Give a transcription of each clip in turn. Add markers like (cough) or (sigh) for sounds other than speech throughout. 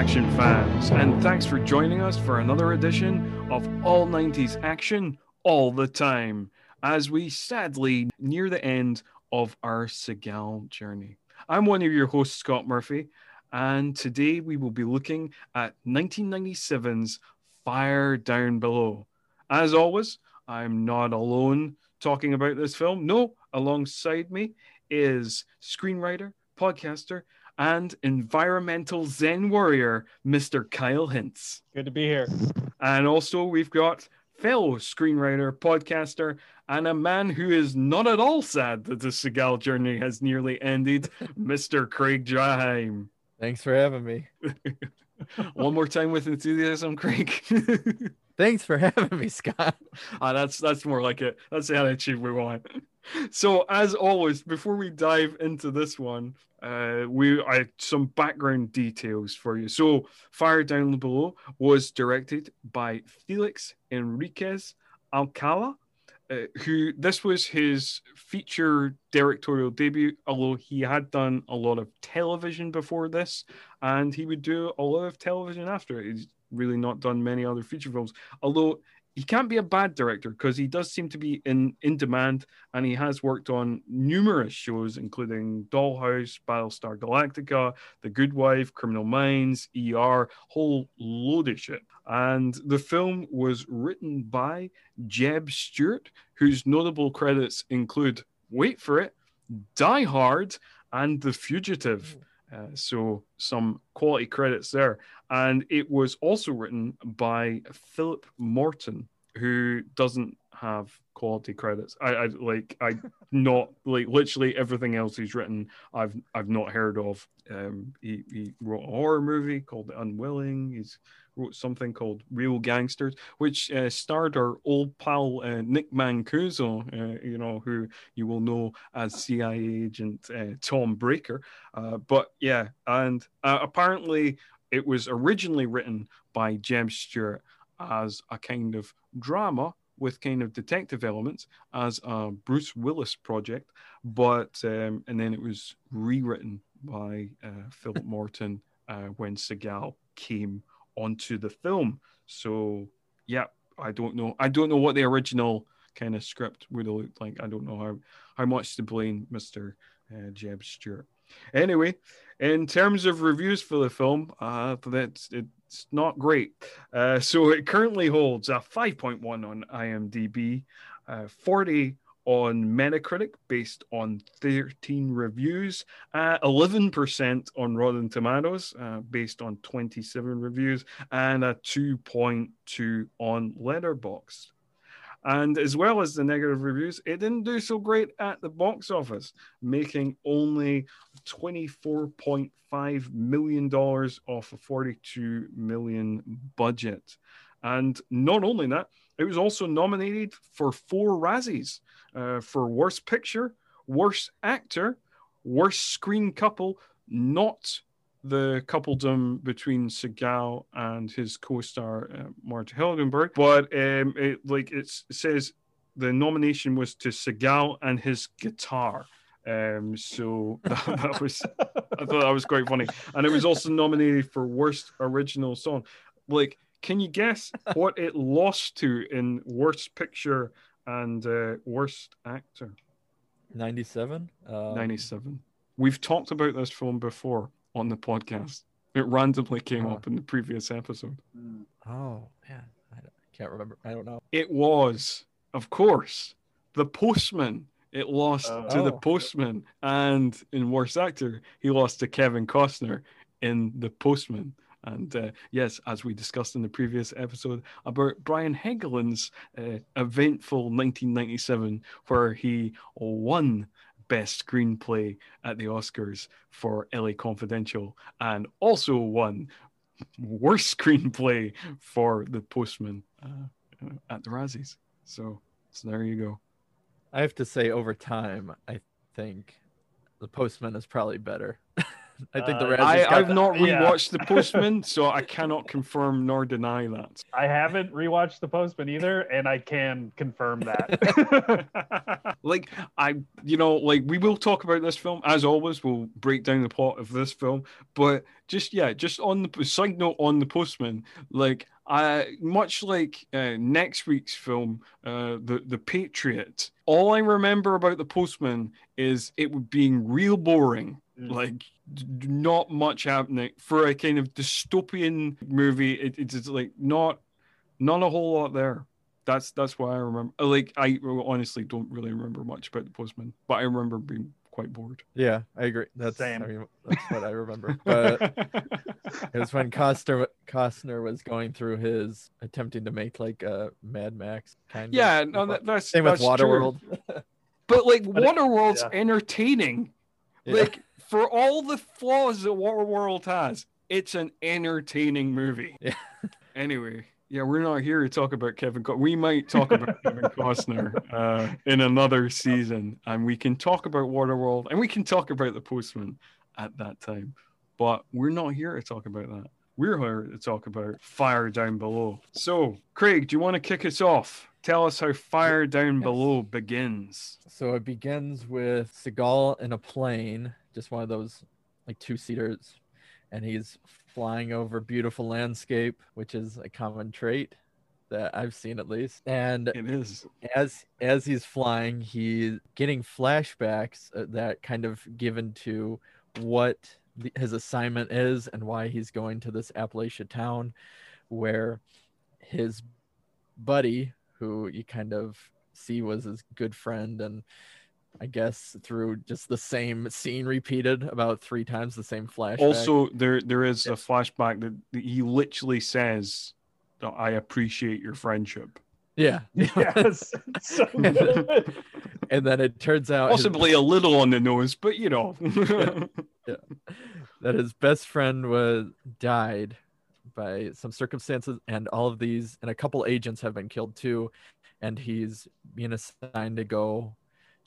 action fans, and thanks for joining us for another edition of All 90s Action All the Time as we sadly near the end of our Seagal journey. I'm one of your hosts, Scott Murphy, and today we will be looking at 1997's Fire Down Below. As always, I'm not alone talking about this film. No, alongside me is screenwriter, podcaster, and environmental Zen warrior, Mr. Kyle Hintz. Good to be here. And also, we've got fellow screenwriter, podcaster, and a man who is not at all sad that the Seagal journey has nearly ended, (laughs) Mr. Craig Jaheim. Thanks for having me. (laughs) One more time with enthusiasm, Craig. (laughs) Thanks for having me, Scott. Ah, that's that's more like it. That's the attitude we want. So, as always, before we dive into this one, uh, we I some background details for you. So, Fire Down Below was directed by Felix Enriquez Alcala, uh, who this was his feature directorial debut. Although he had done a lot of television before this, and he would do a lot of television after it. He's really not done many other feature films. Although he can't be a bad director because he does seem to be in in demand and he has worked on numerous shows including dollhouse battlestar galactica the good wife criminal minds er whole load of shit. And the film was written by jeb stuart whose notable credits include wait for it die hard and the fugitive. Uh, so some quality credits there. And it was also written by Philip Morton, who doesn't have quality credits. I, I like I (laughs) not like literally everything else he's written. I've I've not heard of. Um, he he wrote a horror movie called The Unwilling. He's wrote something called Real Gangsters, which uh, starred our old pal uh, Nick Mancuso, uh, you know, who you will know as CIA agent uh, Tom Breaker. Uh, but yeah, and uh, apparently it was originally written by Jeb Stuart as a kind of drama with kind of detective elements as a Bruce Willis project, but um, and then it was rewritten by Philip (laughs) Morton when Seagal came onto the film. So yeah, I don't know. I don't know what the original kind of script would have looked like. I don't know how how much to blame Mister uh, Jeb Stuart. Anyway, in terms of reviews for the film, uh, that's it's not great. Uh, so it currently holds a 5.1 on IMDb, uh, 40 on Metacritic based on 13 reviews, uh, 11% on Rotten Tomatoes uh, based on 27 reviews, and a 2.2 on Letterboxd. And as well as the negative reviews, it didn't do so great at the box office, making only $24.5 million off a 42 million budget. And not only that, it was also nominated for four Razzies uh, for Worst Picture, Worst Actor, Worst Screen Couple, not the coupledom between Seagal and his co-star uh, Marta Helgenberg, but um, it, like it says, the nomination was to Seagal and his guitar. Um, so (laughs) that, that was I thought that was quite funny, and it was also nominated for worst original song. Like, can you guess what it lost to in worst picture and uh, worst actor? 97? Um... 97. We've talked about this film before on the podcast. It randomly came oh. up in the previous episode. Oh, man. I can't remember. I don't know. It was, of course, The Postman. It lost oh. to The Postman. And in Worst Actor, he lost to Kevin Costner in The Postman. And uh, yes, as we discussed in the previous episode about Brian Helgeland's uh, eventful 1997, where he won Best Screenplay at the Oscars for LA Confidential and also won Worst (laughs) Screenplay for The Postman uh, at the Razzies. So, so there you go. I have to say, over time, I think The Postman is probably better (laughs) I think the Uh, I, got I've that. not yeah. rewatched The (laughs) Postman, so I cannot confirm nor deny that. I haven't rewatched The Postman either, and I can confirm that. (laughs) (laughs) like I, you know, like we will talk about this film as always. We'll break down the plot of this film, but just yeah, just on the side note on the Postman, like I much like uh, next week's film, uh, the the Patriot. All I remember about the Postman is it being real boring. Mm. Like d- d- not much happening for a kind of dystopian movie. It, it's like not not a whole lot there. That's that's why I remember. Like I honestly don't really remember much about the Postman, but I remember being quite bored. Yeah, I agree. That's Same. I mean, that's what I remember. But it was when Costner Costner was going through his attempting to make like a Mad Max kind yeah, of. Yeah, no, that, that's Same with that's true. Waterworld. But like (laughs) But it- Waterworld's yeah. entertaining. Yeah. Like for all the flaws that Waterworld has, it's an entertaining movie. (laughs) Yeah. Anyway, yeah, we're not here to talk about Kevin. Co- we might talk about (laughs) Kevin Costner uh, in another season, and we can talk about Waterworld, and we can talk about The Postman at that time. But we're not here to talk about that. We're here to talk about Fire Down Below. So, Craig, do you want to kick us off? Tell us how Fire Down Yes. Below begins. So it begins with Seagal in a plane, just one of those like two seaters, and he's flying over beautiful landscape, which is a common trait that I've seen at least. And It is. as as he's flying, he's getting flashbacks uh, that kind of given to what the, his assignment is and why he's going to this Appalachia town, where his buddy, who you kind of see was his good friend, and I guess through just the same scene repeated about three times, the same flashback. Also, there there is a flashback that that he literally says I appreciate your friendship. yeah, (laughs) yes, (laughs) so good. and then it turns out his- Possibly a little on the nose, but you know. (laughs) that his best friend was died by some circumstances and all of these and a couple agents have been killed too and he's being assigned to go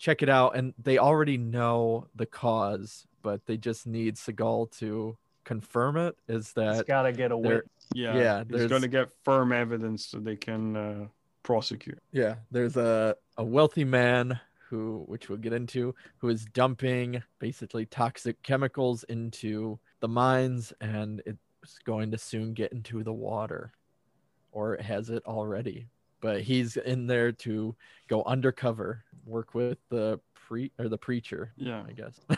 check it out and they already know the cause but they just need Seagal to confirm it is It's that gotta get a there yeah, Yeah, he's there's- going to get firm evidence so they can uh, prosecute. yeah there's a, a wealthy man who which we'll get into who is dumping basically toxic chemicals into the mines and it's going to soon get into the water or it has it already but he's in there to go undercover work with the pre or the preacher Yeah, i guess. (laughs)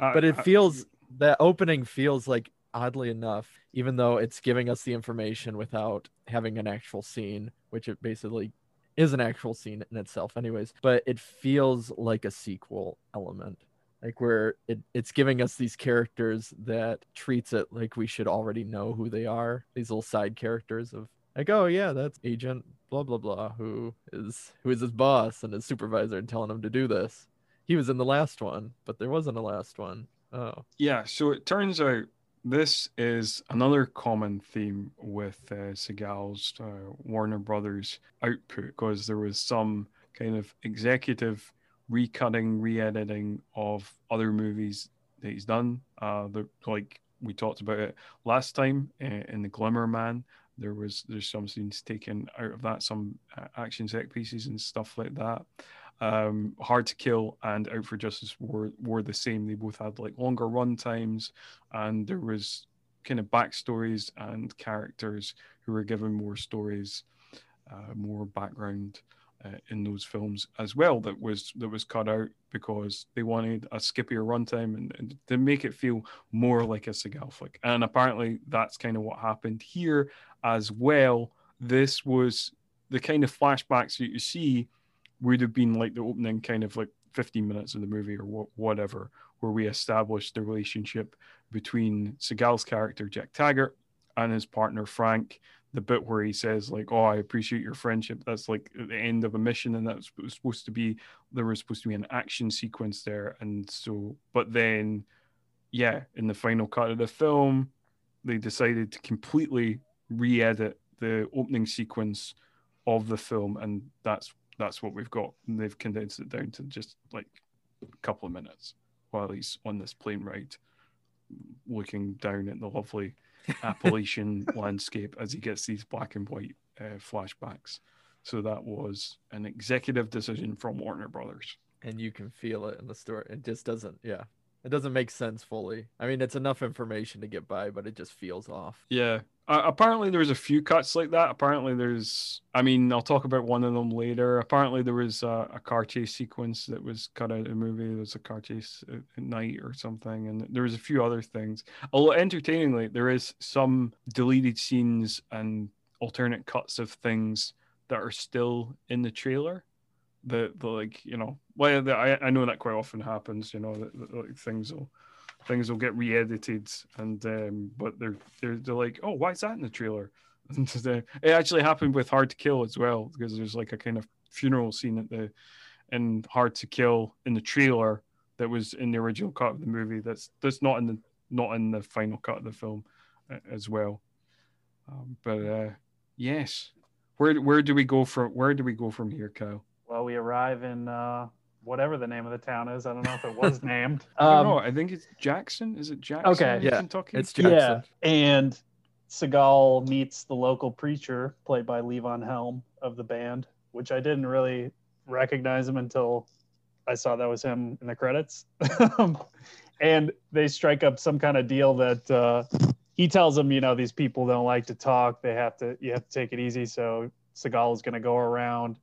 I- (laughs) but it feels that opening feels like oddly enough even though it's giving us the information without having an actual scene which it basically is an actual scene in itself anyways but it feels like a sequel element. Like where it, it's giving us these characters that treats it like we should already know who they are these little side characters of like oh yeah that's agent blah blah blah who is who is his boss and his supervisor and telling him to do this he was in the last one but there wasn't a last one oh Yeah, so it turns out this is another common theme with uh, Seagal's uh, Warner Brothers output because there was some kind of executive recutting, re-editing of other movies that he's done. Uh, the, like we talked about it last time uh, in the Glimmer Man. There was there's some scenes taken out of that, some uh, action set pieces and stuff like that um, Hard to Kill and Out for Justice were were the same. They both had like longer run times, and there was kind of backstories and characters who were given more stories, uh, more background uh, in those films as well. That was that was cut out because they wanted a skippier runtime and, and to make it feel more like a Seagal flick. And apparently, that's kind of what happened here as well. This was the kind of flashbacks that you see would have been like the opening kind of like 15 minutes of the movie or wha- whatever, where we established the relationship between Seagal's character, Jack Taggart, and his partner, Frank. The bit where he says, like, oh, I appreciate your friendship. That's like uh, the end of a mission, and that's was supposed to be there was supposed to be an action sequence there. And so, but then, yeah, in the final cut of the film, they decided to completely re edit the opening sequence of the film, and that's that's what we've got. And they've condensed it down to just like a couple of minutes while he's on this plane ride looking down at the lovely Appalachian landscape as he gets these black and white uh, flashbacks. So that was an executive decision from Warner Brothers. and you can feel it in the story. It just doesn't, yeah, it doesn't make sense fully. I mean, it's enough information to get by, but it just feels off. Yeah. Uh, apparently, there's a few cuts like that. Apparently, there's. I mean, I'll talk about one of them later. Apparently, there was a, a car chase sequence that was cut out of the movie. There was a car chase at, at night or something, and there was a few other things. Although entertainingly, there is some deleted scenes and alternate cuts of things that are still in the trailer. The the like you know, well, the, I I know that quite often happens. You know, that, that, like things will things will get re-edited and um but they're they're, they're like oh why is that in the trailer? (laughs) And it actually happened with hard to kill as well because there's like a kind of funeral scene at the in hard to kill in the trailer that was in the original cut of the movie that's that's not in the not in the final cut of the film uh, as well. Um, but uh yes. Where where do we go from where do we go from here kyle? Well, we arrive in uh, whatever the name of the town is. I don't know if it was (laughs) named. I don't Um, know. I think it's Jackson. Is it Jackson? Okay. in Yeah, Kentucky. It's Jackson. Yeah, and Seagal meets the local preacher, played by Levon Helm of the band, which I didn't really recognize him until I saw that was him in the credits. (laughs) and they strike up some kind of deal that uh, he tells them, you know, these people don't like to talk. They have to, you have to take it easy. So Seagal is going to go around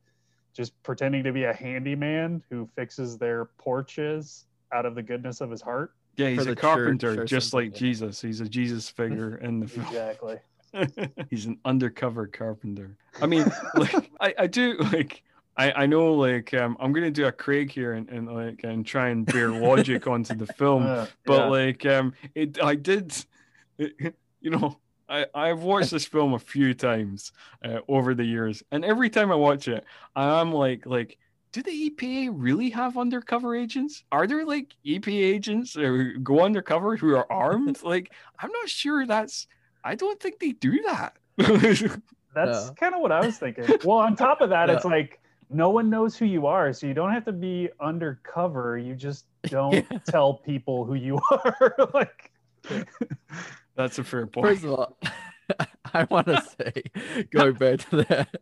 just pretending to be a handyman who fixes their porches out of the goodness of his heart. Yeah, he's a carpenter, or just like yeah. Jesus. He's a Jesus figure in the film. Exactly. (laughs) he's an undercover carpenter. I mean, (laughs) like I, I do like I, I know like um, I'm gonna do a Craig here and, and like and try and bear logic onto the film, (laughs) Uh, but yeah. like um it I did you know I, I've watched this film a few times uh, over the years, and every time I watch it, I'm like, like, do the EPA really have undercover agents? Are there like EPA agents who go undercover who are armed? (laughs) like, I'm not sure that's. I don't think they do that. (laughs) That's Yeah. kind of what I was thinking. Well, on top of that, Yeah. it's like no one knows who you are, so you don't have to be undercover. You just (laughs) don't Yeah. tell people who you are. like, that's a fair point. First of all, (laughs) I want to say, going (laughs) back to that.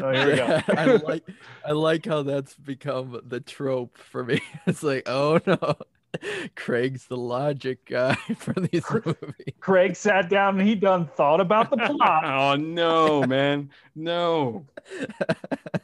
Oh, here we go. (laughs) I like, I like how that's become the trope for me. It's like, oh no, (laughs) Craig's the logic guy (laughs) for these movies. Craig sat down and he done thought about the plot. (laughs) oh no, man, no.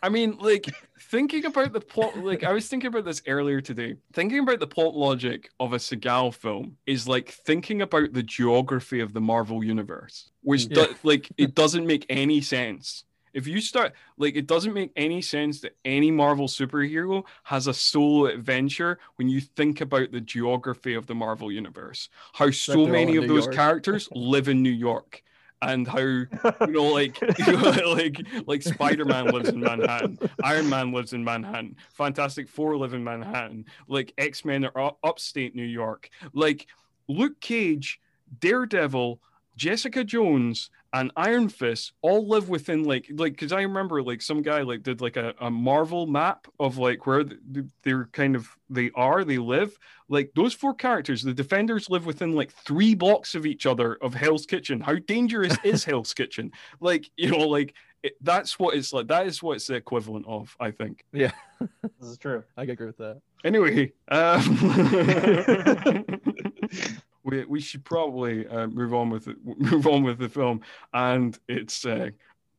I mean, like thinking about the plot, like I was thinking about this earlier today. Thinking about the plot logic of a Seagal film is like thinking about the geography of the Marvel universe, which Yeah. do- like it doesn't make any sense. If you start like it doesn't make any sense that any Marvel superhero has a solo adventure when you think about the geography of the Marvel universe. How so many of New those York. characters (laughs) live in New York and how you know, like, you (laughs) know, (laughs) like, like Spider-Man lives in Manhattan, Iron Man lives in Manhattan, Fantastic Four live in Manhattan, like X-Men are upstate New York, like Luke Cage, Daredevil, Jessica Jones, and Iron Fist all live within like, like, because I remember like some guy like did like a, a Marvel map of like where th- th- they're kind of they are, they live. Like those four characters, the Defenders live within like three blocks of each other of Hell's Kitchen. How dangerous (laughs) is Hell's Kitchen? Like you know, like it, that's what it's like. That is what it's the equivalent of, I think. Yeah (laughs) this is true. I agree with that. Anyway, um, (laughs) we we should probably uh, move on with it, (laughs) move on with the film and its uh,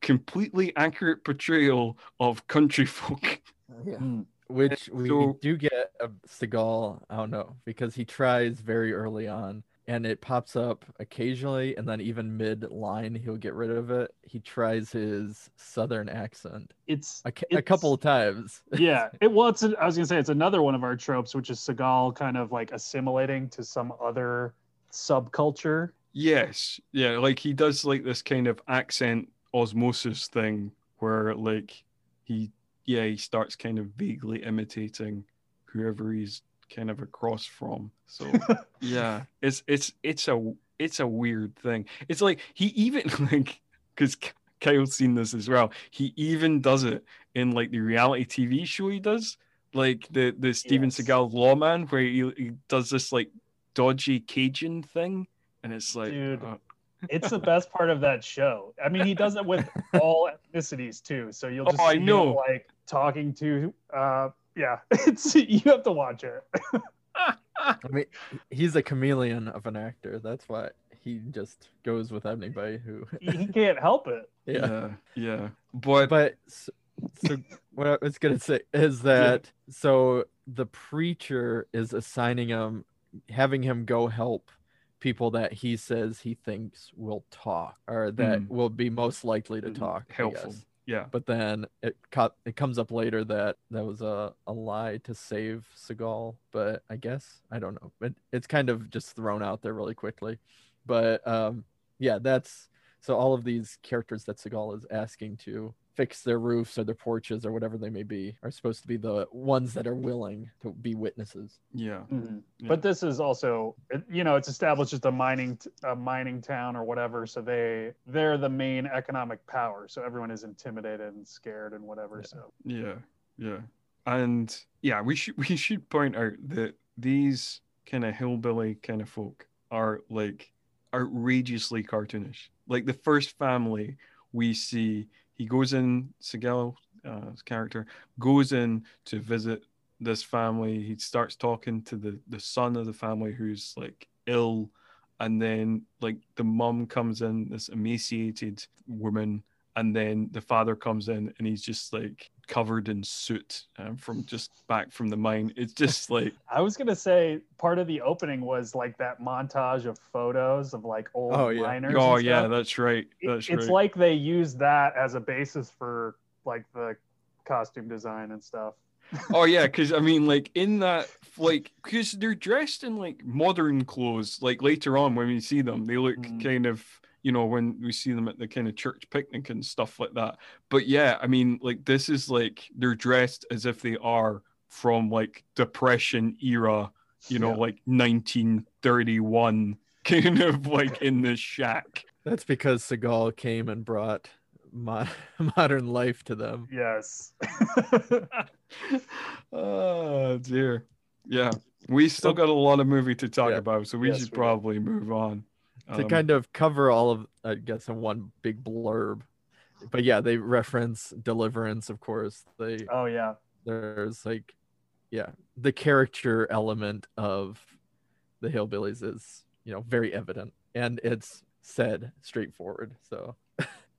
completely accurate portrayal of country (laughs) folk. Hmm. Which we So- do get a Seagal, I don't know, because he tries very early on and it pops up occasionally and then even mid line he'll get rid of it. He tries his southern accent It's a, ca- a couple of times. yeah. (laughs) It well, it's. I was gonna say it's another one of our tropes, which is Seagal kind of like assimilating to some other subculture. Yes, yeah, like he does like this kind of accent osmosis thing where like he yeah he starts kind of vaguely imitating whoever he's kind of across from. So (laughs) yeah, it's it's it's a it's a weird thing. It's like he even (laughs) like because Kyle's seen this as well. He even does it in like the reality TV show he does, like the the Steven Yes. Seagal Lawman, where he, he does this like dodgy Cajun thing, and it's like, Dude. uh, It's the best part of that show. I mean, he does it with (laughs) all ethnicities too. So you'll Oh, just I see him, know. like talking to. uh Yeah, (laughs) it's you have to watch it. I mean, he's a chameleon of an actor. That's why he just goes with anybody who. He (laughs) he can't help it. yeah. yeah, yeah, but, But so, so what I was gonna say is that so the preacher is assigning him, having him go help people that he says he thinks will talk or that Mm. will be most likely to Mhm. talk. I helpful. Yeah, But then it co- it comes up later that that was a, a lie to save Seagal. But I guess I don't know. It, it's kind of just thrown out there really quickly. But um, yeah, that's so all of these characters that Seagal is asking to fix their roofs or their porches or whatever they may be are supposed to be the ones that are willing to be witnesses. yeah, Mhm. Yeah. But this is also, you know, it's established as a mining a mining town or whatever. So they they're the main economic power. So everyone is intimidated and scared and whatever. Yeah. So yeah, yeah, and yeah, we should (laughs) we should point out that these kind of hillbilly kind of folk are like outrageously cartoonish. Like the first family we see, he goes in, Seagal, uh, character, goes in to visit this family. He starts talking to the the son of the family who's like ill, and then like the mum comes in, this emaciated woman, and then the father comes in and he's just like covered in soot um, from just back from the mine. It's (laughs) just like I was gonna say part of the opening was like that montage of photos of like old Oh, yeah. miners. oh yeah, that's right. It- That's it's right. like they used that as a basis for like the costume design and stuff. (laughs) oh yeah, because I mean, like in that, like, because they're dressed in like modern clothes. Like later on, when we see them, they look Mhm. kind of, you know, when we see them at the kind of church picnic and stuff like that. But yeah, I mean, like this is like they're dressed as if they are from like Depression era, you know, Yeah. like 1931, (laughs) kind of like in this shack. That's because Seagal came and brought mo- (laughs) modern life to them. Yes. (laughs) oh dear. Yeah. We still oh. got a lot of movie to talk Yeah. about, so we Yes, should we do. probably move on. To Um, kind of cover all of i guess in one big blurb but yeah they reference deliverance of course they oh yeah. there's like yeah the character element of the hillbillies is you know very evident and it's said straightforward so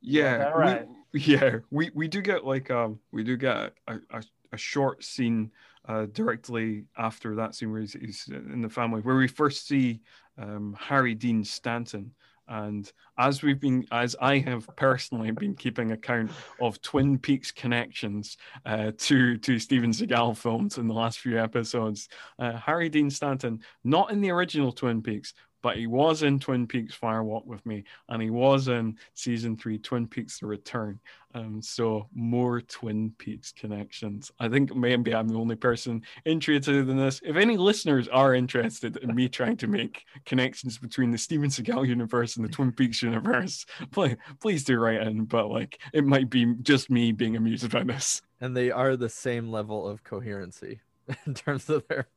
yeah, that we- right. yeah, we we do get like um we do get a, a, a short scene uh directly after that scene where he's, he's in the family where we first see um Harry Dean Stanton. And as we've been as I have personally been keeping account of Twin Peaks connections uh, to to Steven Seagal films in the last few episodes uh, Harry Dean Stanton not in the original Twin Peaks but he was in Twin Peaks Fire Walk with Me and he was in season three Twin Peaks The Return. Um, so more Twin Peaks connections. I think maybe I'm the only person interested in this. If any listeners are interested in me trying to make connections between the Steven Seagal universe and the Twin Peaks universe, (laughs) please, please do write in. But like, it might be just me being amused by this. and they are the same level of coherency (laughs) in terms of their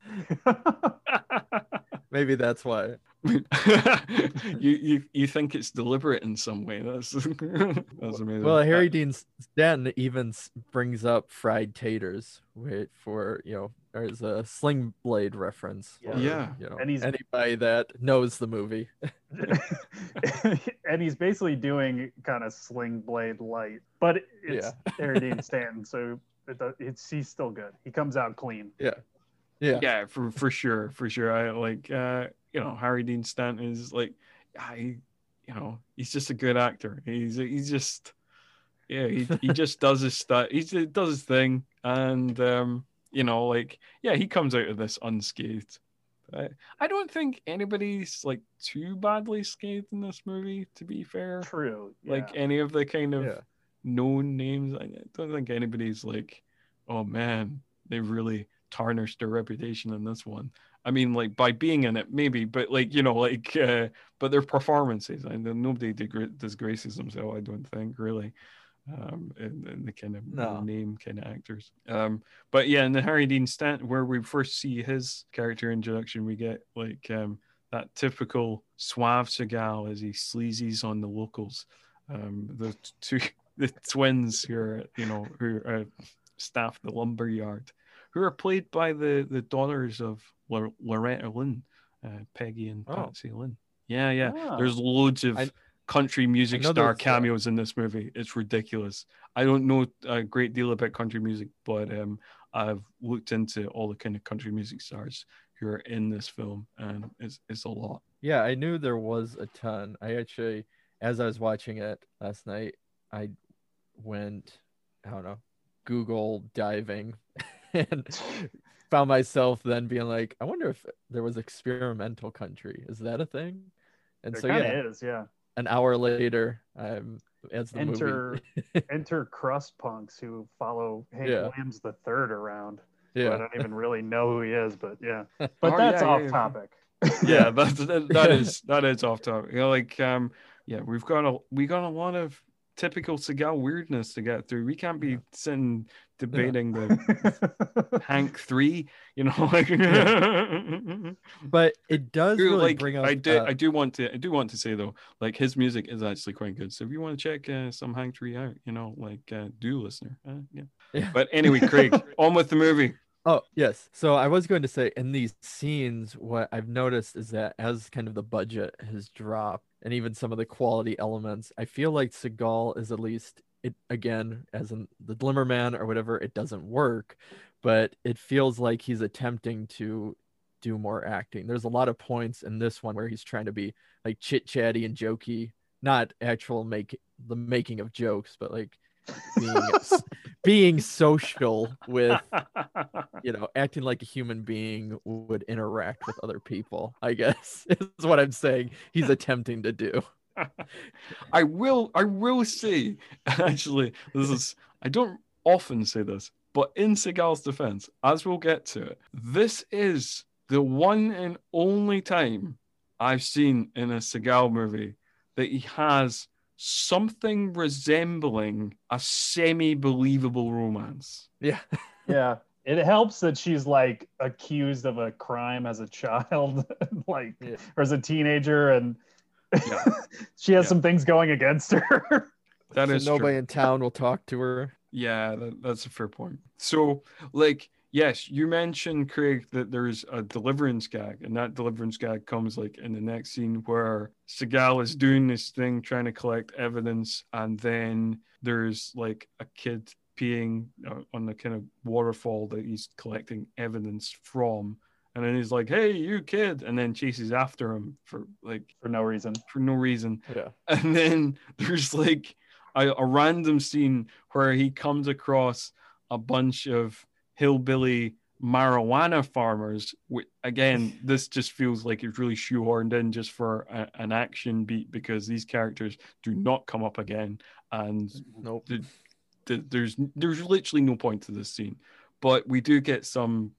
(laughs) maybe that's why (laughs) you, you you think it's deliberate in some way? That's (laughs) that's amazing. well harry dean stanton even brings up fried taters wait for you know there's a sling blade reference Yeah. for, Yeah. you know And he's- anybody that knows the movie (laughs) and he's basically doing kind of sling blade light, but it's Harry Dean Stanton, so it, does- it's he's still good. He comes out clean. yeah yeah yeah, for for sure for sure i like uh you know harry dean stanton is like i you know he's just a good actor he's he's just yeah he, he (laughs) just does his stuff he does his thing and um you know like yeah he comes out of this unscathed I, I don't think anybody's like too badly scathed in this movie to be fair True. like any of the kind of Yeah. known names. I don't think anybody's like, oh man, they really tarnished their reputation in this one. I mean, like by being in it, maybe, but like you know, like, uh, but their performances, I mean, nobody disgraces themselves. I don't think really, um, in, in the kind of No. name kind of actors. Um, but yeah, in the Harry Dean Stanton, where we first see his character introduction, we get like um that typical suave Seagal as he sleazies on the locals. Um, the two (laughs) the twins who are you know who uh, staff the lumber yard, who are played by the the daughters of Lor- Loretta Lynn, uh, Peggy and Oh. Patsy Lynn. Yeah, yeah. Ah. There's loads of I- country music star uh, cameos in this movie. It's ridiculous. I don't know a great deal about country music, but um, I've looked into all the kind of country music stars who are in this film, and it's it's a lot. Yeah, I knew there was a ton. I actually, as I was watching it last night, I went, I don't know, Google diving (laughs) and (laughs) found myself then being like, I wonder if there was experimental country. Is that a thing? And There so yeah, is, yeah. an hour later, I'm as the Enter movie. (laughs) enter crust punks who follow Hank Yeah. Williams the third around. Yeah, I don't even really know who he is, but yeah. (laughs) But Oh, that's yeah, off yeah, yeah. topic. yeah, that, that, that is that is off topic. You know, like um, yeah, we've got a we got a lot of typical Seagal weirdness to get through. We can't be sitting debating the (laughs) Hank three, you know, (laughs) like. (laughs) but it does really like bring up. I do uh, I do want to I do want to say though like his music is actually quite good so if you want to check uh, some Hank three out you know like uh, do listener uh, yeah Yeah. but anyway Craig on with the movie Oh, yes. So I was going to say in these scenes, what I've noticed is that as kind of the budget has dropped and even some of the quality elements, I feel like Seagal is at least it again, as in the Glimmer Man or whatever, it doesn't work, but it feels like he's attempting to do more acting. There's a lot of points in this one where he's trying to be like chit chatty and jokey, not actual make the making of jokes, but like being being social with (laughs) you know, acting like a human being would interact with other people, I guess (laughs) is what I'm saying he's attempting to do. I will I will say (laughs) actually this is I don't often say this but in Seagal's defense as we'll get to it this is the one and only time I've seen in a Seagal movie that he has something resembling a semi-believable romance. Yeah. (laughs) yeah. It helps that she's like accused of a crime as a child, (laughs) like Yeah. or as a teenager, and Yeah. (laughs) she has Yeah. some things going against her. That so is nobody true. in town will talk to her. Yeah, that, that's a fair point. So, like, yes, you mentioned Craig that there's a deliverance gag, and that deliverance gag comes like in the next scene where Seagal is doing this thing trying to collect evidence, and then there's like a kid peeing uh, on the kind of waterfall that he's collecting evidence from. And then he's like, "Hey, you kid!" and then chases after him for like for no reason. for no reason. Yeah. (laughs) And then there's like a, a random scene where he comes across a bunch of hillbilly marijuana farmers. Again, (laughs) this just feels like it's really shoehorned in just for a, an action beat because these characters do not come up again, and Nope. th- there's there's literally no point to this scene. But we do get some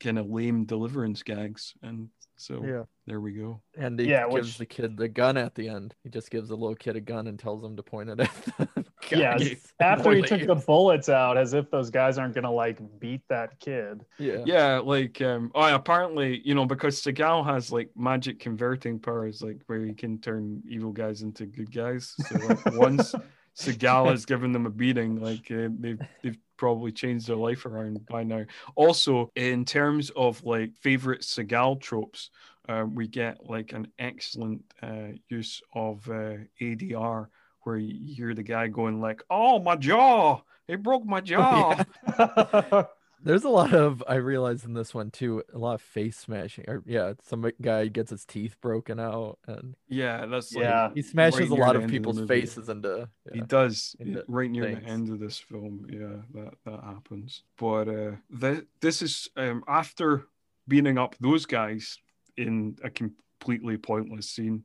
kind of lame deliverance gags, and so Yeah. there we go. And he Yeah, gives which- the kid the gun at the end. He just gives the little kid a gun and tells him to point it at the Yeah, guys. (laughs) After he took the bullets out, as if those guys aren't gonna like beat that kid. Yeah. Yeah, like um oh apparently, you know, because Seagal has like magic converting powers, like where he can turn evil guys into good guys. So like (laughs) once Seagal has given them a beating, like uh, they've they've probably changed their life around by now. Also, in terms of like favorite Seagal tropes, uh, we get like an excellent uh, use of uh, ADR where you hear the guy going like, "Oh my jaw, It broke my jaw." (laughs) There's a lot of I realized in this one too, a lot of face smashing. Or yeah, some guy gets his teeth broken out and Yeah, that's like Yeah. he smashes right a lot of end of people's faces into He does into right near things. the end of this film. Yeah, that that happens. But uh, th- this is um, after beating up those guys in a completely pointless scene.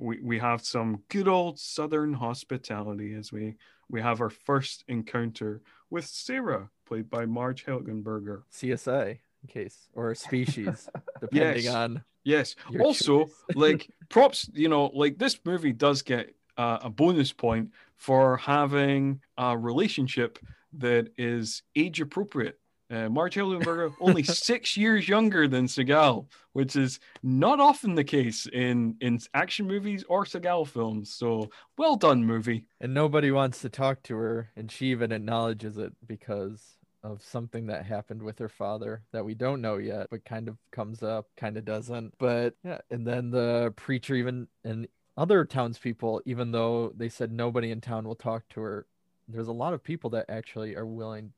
We we have some good old Southern hospitality as we we have our first encounter with Sarah, played by Marg Helgenberger. CSI in case or species, (laughs) depending Yes. on Yes. Also, (laughs) like props, you know, like this movie does get uh, a bonus point for having a relationship that is age appropriate. Uh, Marg Helgenberger only (laughs) six years younger than Seagal, which is not often the case in in action movies or Seagal films. So well done, movie. And nobody wants to talk to her, and she even acknowledges it because of something that happened with her father that we don't know yet, but kind of comes up, kind of doesn't. But yeah, and then the preacher even and other townspeople, even though they said nobody in town will talk to her, there's a lot of people that actually are willing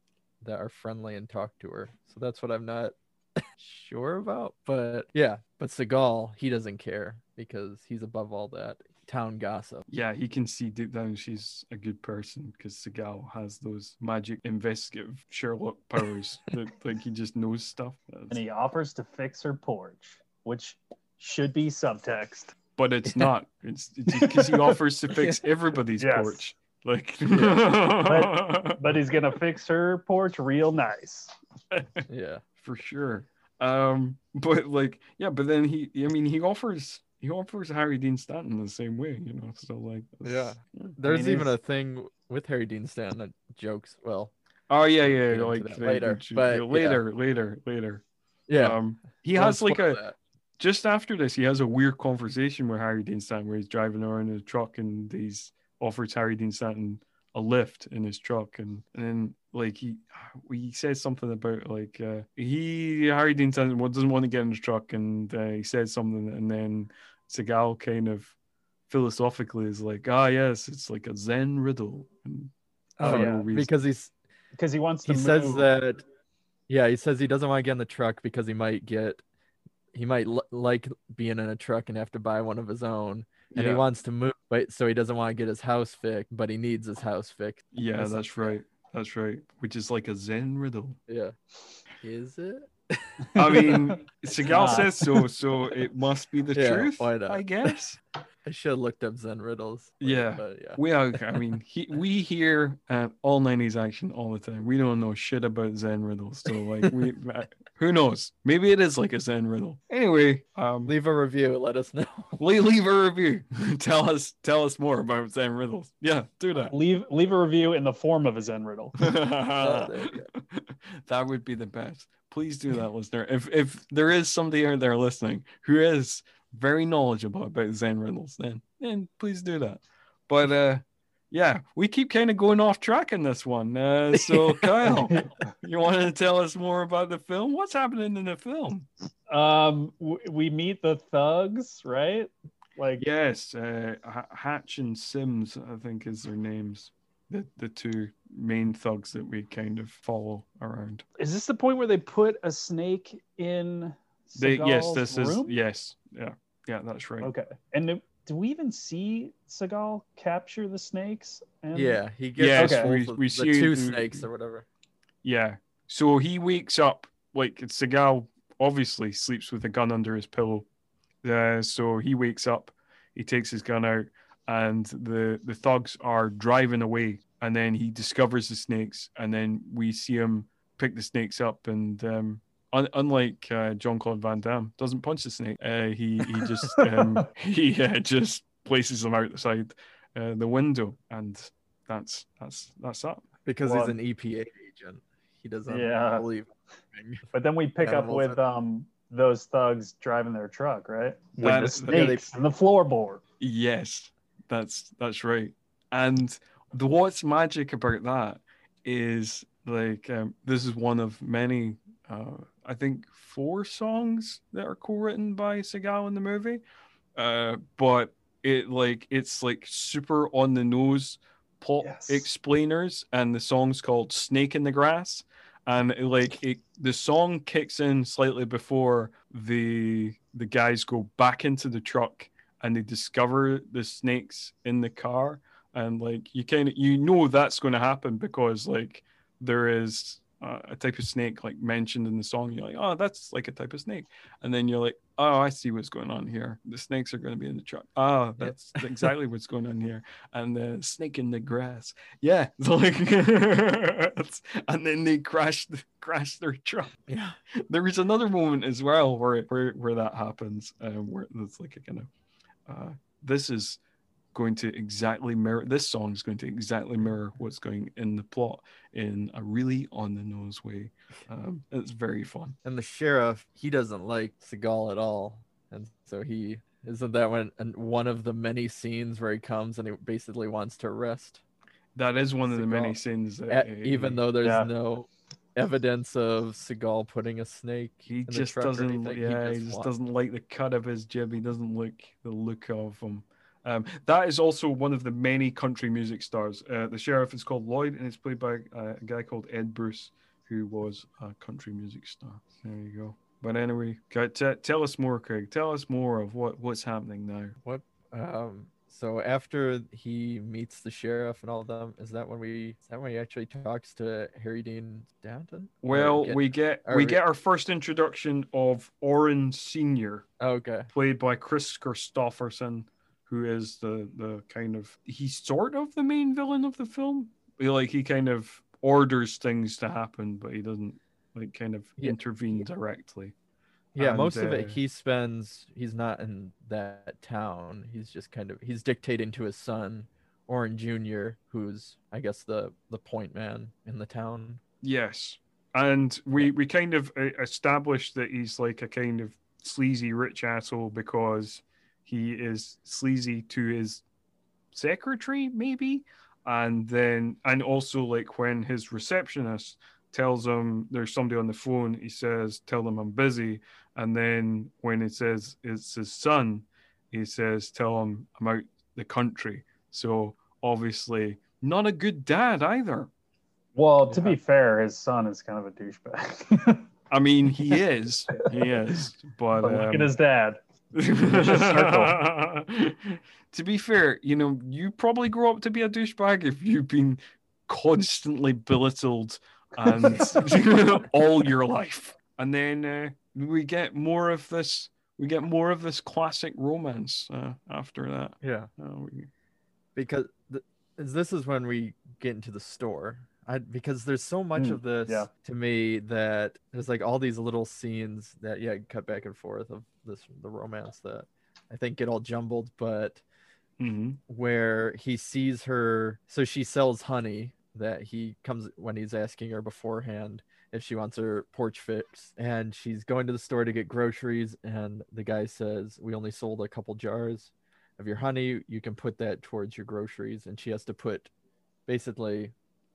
that are friendly and talk to her. So that's what I'm not (laughs) sure about. But yeah, but Seagal, he doesn't care because he's above all that town gossip. Yeah, he can see deep down she's a good person because Seagal has those magic investigative Sherlock powers (laughs) that like he just knows stuff. And he offers to fix her porch, which should be subtext. But it's (laughs) not. It's because he offers to fix everybody's Yes. porch. Like, (laughs) But, but he's gonna (laughs) fix her porch real nice. Yeah. for sure. Um, but like, yeah, but then he, I mean, he offers, he offers Harry Dean Stanton the same way, you know. So like, Yeah. yeah. There's mean, even it's- a thing with Harry Dean Stanton that jokes. Well, Oh yeah, yeah, into like that later, the- but, yeah, later, later, later. yeah. Um, he Don't has like a that. just after this, he has a weird conversation with Harry Dean Stanton where he's driving around in a truck and he's offers Harry Dean Stanton a lift in his truck. And, and then like he he says something about like uh, he Harry Dean Stanton doesn't want to get in his truck. And uh, he says something. And then Seagal kind of philosophically is like ah yes it's like a Zen riddle. And Oh, yeah, reason. because he's Because he wants to he says that yeah he says he doesn't want to get in the truck because he might get he might l- like being in a truck and have to buy one of his own and he wants to move but so he doesn't want to get his house fixed but he needs his house fixed. Yeah That's- that's right. That's right. Which is like a Zen riddle. Yeah. Is it? I mean, (laughs) Seagal says so, so it must be the Yeah, truth? I guess. (laughs) i should have looked up zen riddles but- Yeah. but yeah We are, I mean, (laughs) he, we hear uh, all 90s action all the time. We don't know shit about Zen riddles. So, like, we, (laughs) uh, who knows? Maybe it is like a Zen riddle. Anyway, um, leave a review let us know (laughs) leave, leave a review. tell us, tell us more about Zen riddles. Yeah, do that. leave leave a review in the form of a Zen riddle. Oh, that would be the best. Please do that, listener. If if there is somebody out there listening who is very knowledgeable about Zen riddles, then then please do that. But uh yeah, we keep kind of going off track in this one. Uh, so (laughs) Kyle, you want to tell us more about the film? What's happening in the film? Um, w- we meet the thugs, right? Like, Yes, uh, H- Hatch and Sims, I think, is their names. The the two main thugs that we kind of follow around. is this the point where they put a snake in? They, yes, Seagal's this is yes, yeah, yeah, that's right. Okay, and do, do we even see Seagal capture the snakes? And... yeah he gets yeah, the we- both we the see two the- snakes or whatever Yeah. So he wakes up like Seagal obviously sleeps with a gun under his pillow. Uh, so he wakes up, he takes his gun out, and the the thugs are driving away. And then he discovers the snakes, and then we see him pick the snakes up. And um, un- unlike uh, Jean Claude Van Damme, doesn't punch the snake. Uh, he he just (laughs) um, he uh, just places them outside uh, the window, and that's that's that's that. because Well, he's an EPA agent. He doesn't Yeah. believe anything. But then we pick up Animals with um those thugs driving their truck, right? With That the is- yeah, they- snakes and the floorboard. Yes, that's that's right. And the what's magic about that is like um, this is one of many, uh, I think, four songs that are co-written by Seagal in the movie. Uh, but it like it's like super on the nose pop Yes. explainers, and the song's called "Snake in the Grass." And it, like it, the song kicks in slightly before the the guys go back into the truck and they discover the snakes in the car and like you kind of you know that's going to happen because like there is uh, a type of snake like mentioned in the song you're like oh that's like a type of snake. And then you're like oh i see what's going on here. The snakes are going to be in the truck. Oh that's exactly what's going on here. And the snake in the grass. Yeah. (laughs) Like and then they crash crash their truck. Yeah. there is another moment as well where where, where that happens um, where it's like a kind of uh, this is going to exactly mirror this song is going to exactly mirror what's going in the plot in a really on the nose way. Um, it's very fun. And the sheriff, he doesn't like Seagal at all, and so he isn't that one and one of the many scenes where he comes and he basically wants to arrest, That is one of the many Seagal. scenes that at- he- even though there's Yeah. no evidence of Seagal putting a snake. he just doesn't he yeah he just just doesn't like the cut of his jib he doesn't like the look of him um, that is also one of the many country music stars uh, the sheriff is called lloyd and it's played by uh, a guy called ed bruce who was a country music star there you go but anyway t- tell us more craig tell us more of what what's happening now Um, so after he meets the sheriff and all of them, is that when we? Is that when he actually talks to Harry Dean Stanton? Well get- we get we we- get our first introduction of oren senior okay. played by Kris Kristofferson, who is the the kind of he's sort of the main villain of the film. He, like he kind of orders things to happen, but he doesn't like kind of Yeah. intervene directly. Yeah, And, most of it uh, he spends. He's not in that town. He's just kind of he's dictating to his son, Orin Jr., who's I guess the the point man in the town. Yes, and we we kind of uh, established that he's like a kind of sleazy rich asshole because he is sleazy to his secretary, maybe, and then and also like when his receptionist tells him there's somebody on the phone, he says, "Tell them I'm busy," and then when he says it's his son, he says, "Tell him I'm out the country." So obviously, not a good dad either. Well, to Yeah. be fair, his son is kind of a douchebag. (laughs) I mean, he is. He is. But, but look um, at his dad. (laughs) to be fair, you know, you probably grow up to be a douchebag if you've been constantly belittled and (laughs) all your life. And then uh, we get more of this. We get more of this classic romance uh, after that. Yeah, Uh, we- because th- this is when we get into the store. I, because there's so much Mm, of this yeah. to me that there's like all these little scenes that yeah cut back and forth of this the romance that I think get all jumbled, but Mhm. where he sees her so she sells honey that he comes when he's asking her beforehand if she wants her porch fixed and she's going to the store to get groceries and the guy says we only sold a couple jars of your honey. You can put that towards your groceries. And she has to put basically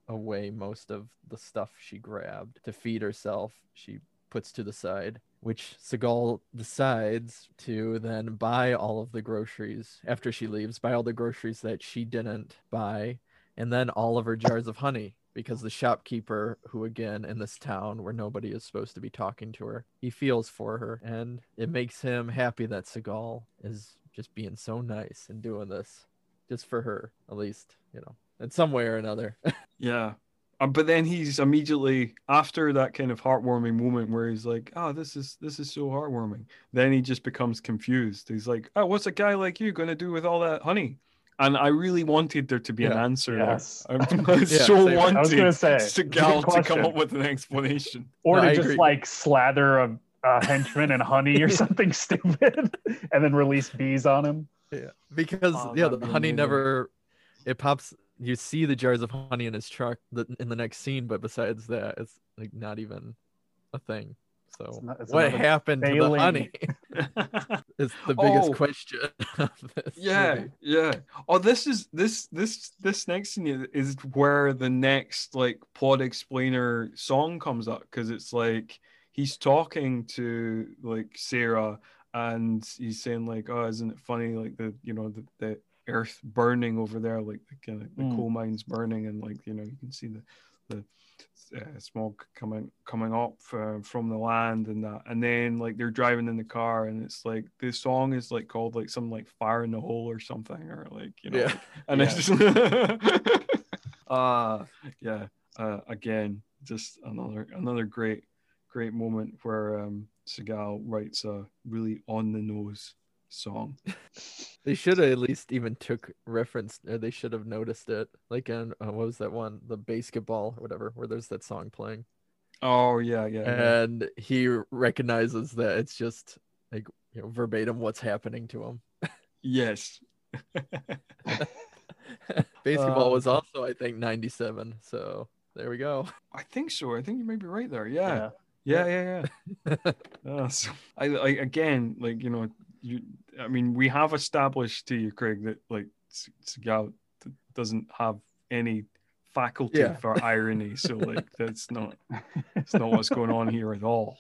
away most of the stuff she grabbed to feed herself. She puts to the side which Seagal decides to then buy all of the groceries after she leaves, buy all the groceries that she didn't buy, and then all of her jars of honey because the shopkeeper, who again in this town where nobody is supposed to be talking to her, he feels for her, and it makes him happy that Seagal is just being so nice and doing this just for her, at least, you know, in some way or another. (laughs) Yeah. Uh, but then he's immediately after that kind of heartwarming moment where he's like, "Oh, this is this is so heartwarming." Then he just becomes confused. He's like, "Oh, what's a guy like you going to do with all that honey?" And I really wanted there to be an answer Yes. there. I (laughs) Yeah, so same. Wanted I was gonna say, (laughs) it's a good Seagal to come up with an explanation. Or No, to I just agree. like slather a, a henchman in honey or (laughs) something stupid and then release bees on him. Yeah, because Oh, yeah, the honey amazing. never it pops. You see the jars of honey in his truck the, in the next scene, but besides that, it's like not even a thing. So It's not- it's what another happened to the honey (laughs) (laughs) is the biggest Oh. question (laughs) of this. Yeah, movie. yeah. Oh, this is this this this next scene is- is where the next like plot explainer song comes up because it's like he's talking to like Sarah and he's saying like, "Oh, isn't it funny like the you know the, the earth burning over there, like the kind of the Mm. coal mines burning, and like you know you can see the the uh, smoke coming coming up uh, from the land and that and then like they're driving in the car and it's like this song is like called like some like fire in the hole or something or like you know Yeah. like- and Yeah. it's just uh (laughs) yeah uh again just another another great great moment where um Seagal writes a really on the nose song (laughs) They should have at least even took reference, or they should have noticed it. Like in uh, what was that one, the basketball or whatever, where there's that song playing, oh yeah yeah, yeah. and he recognizes that it's just like you know verbatim what's happening to him. Yes. (laughs) Basketball was Um, also, I think, 97. So there we go. I think so. I think you might be right there. Yeah. Yeah. Yeah, yeah, yeah. (laughs) Uh, so I, I again, like you know, you. I mean, we have established to you, Craig, that like Seagal doesn't have any faculty Yeah. for irony. So like, (laughs) that's not. That's not what's going on here at all.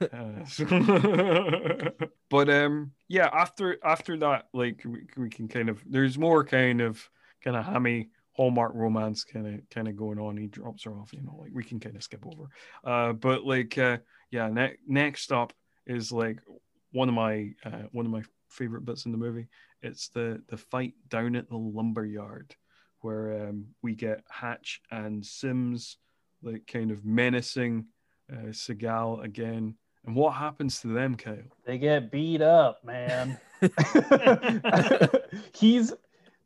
Uh, so- (laughs) but um, yeah. After after that, like we, we can kind of. There's more kind of kind of hammy Hallmark romance kind of kind of going on. He drops her off, you know, like we can kind of skip over. Uh, but like uh, yeah, ne- next up is like one of my uh, one of my favorite bits in the movie. It's the the fight down at the lumber yard, where um, we get Hatch and Sims like kind of menacing uh, Seagal again. And what happens to them, Kyle? They get beat up, man. (laughs) (laughs) He's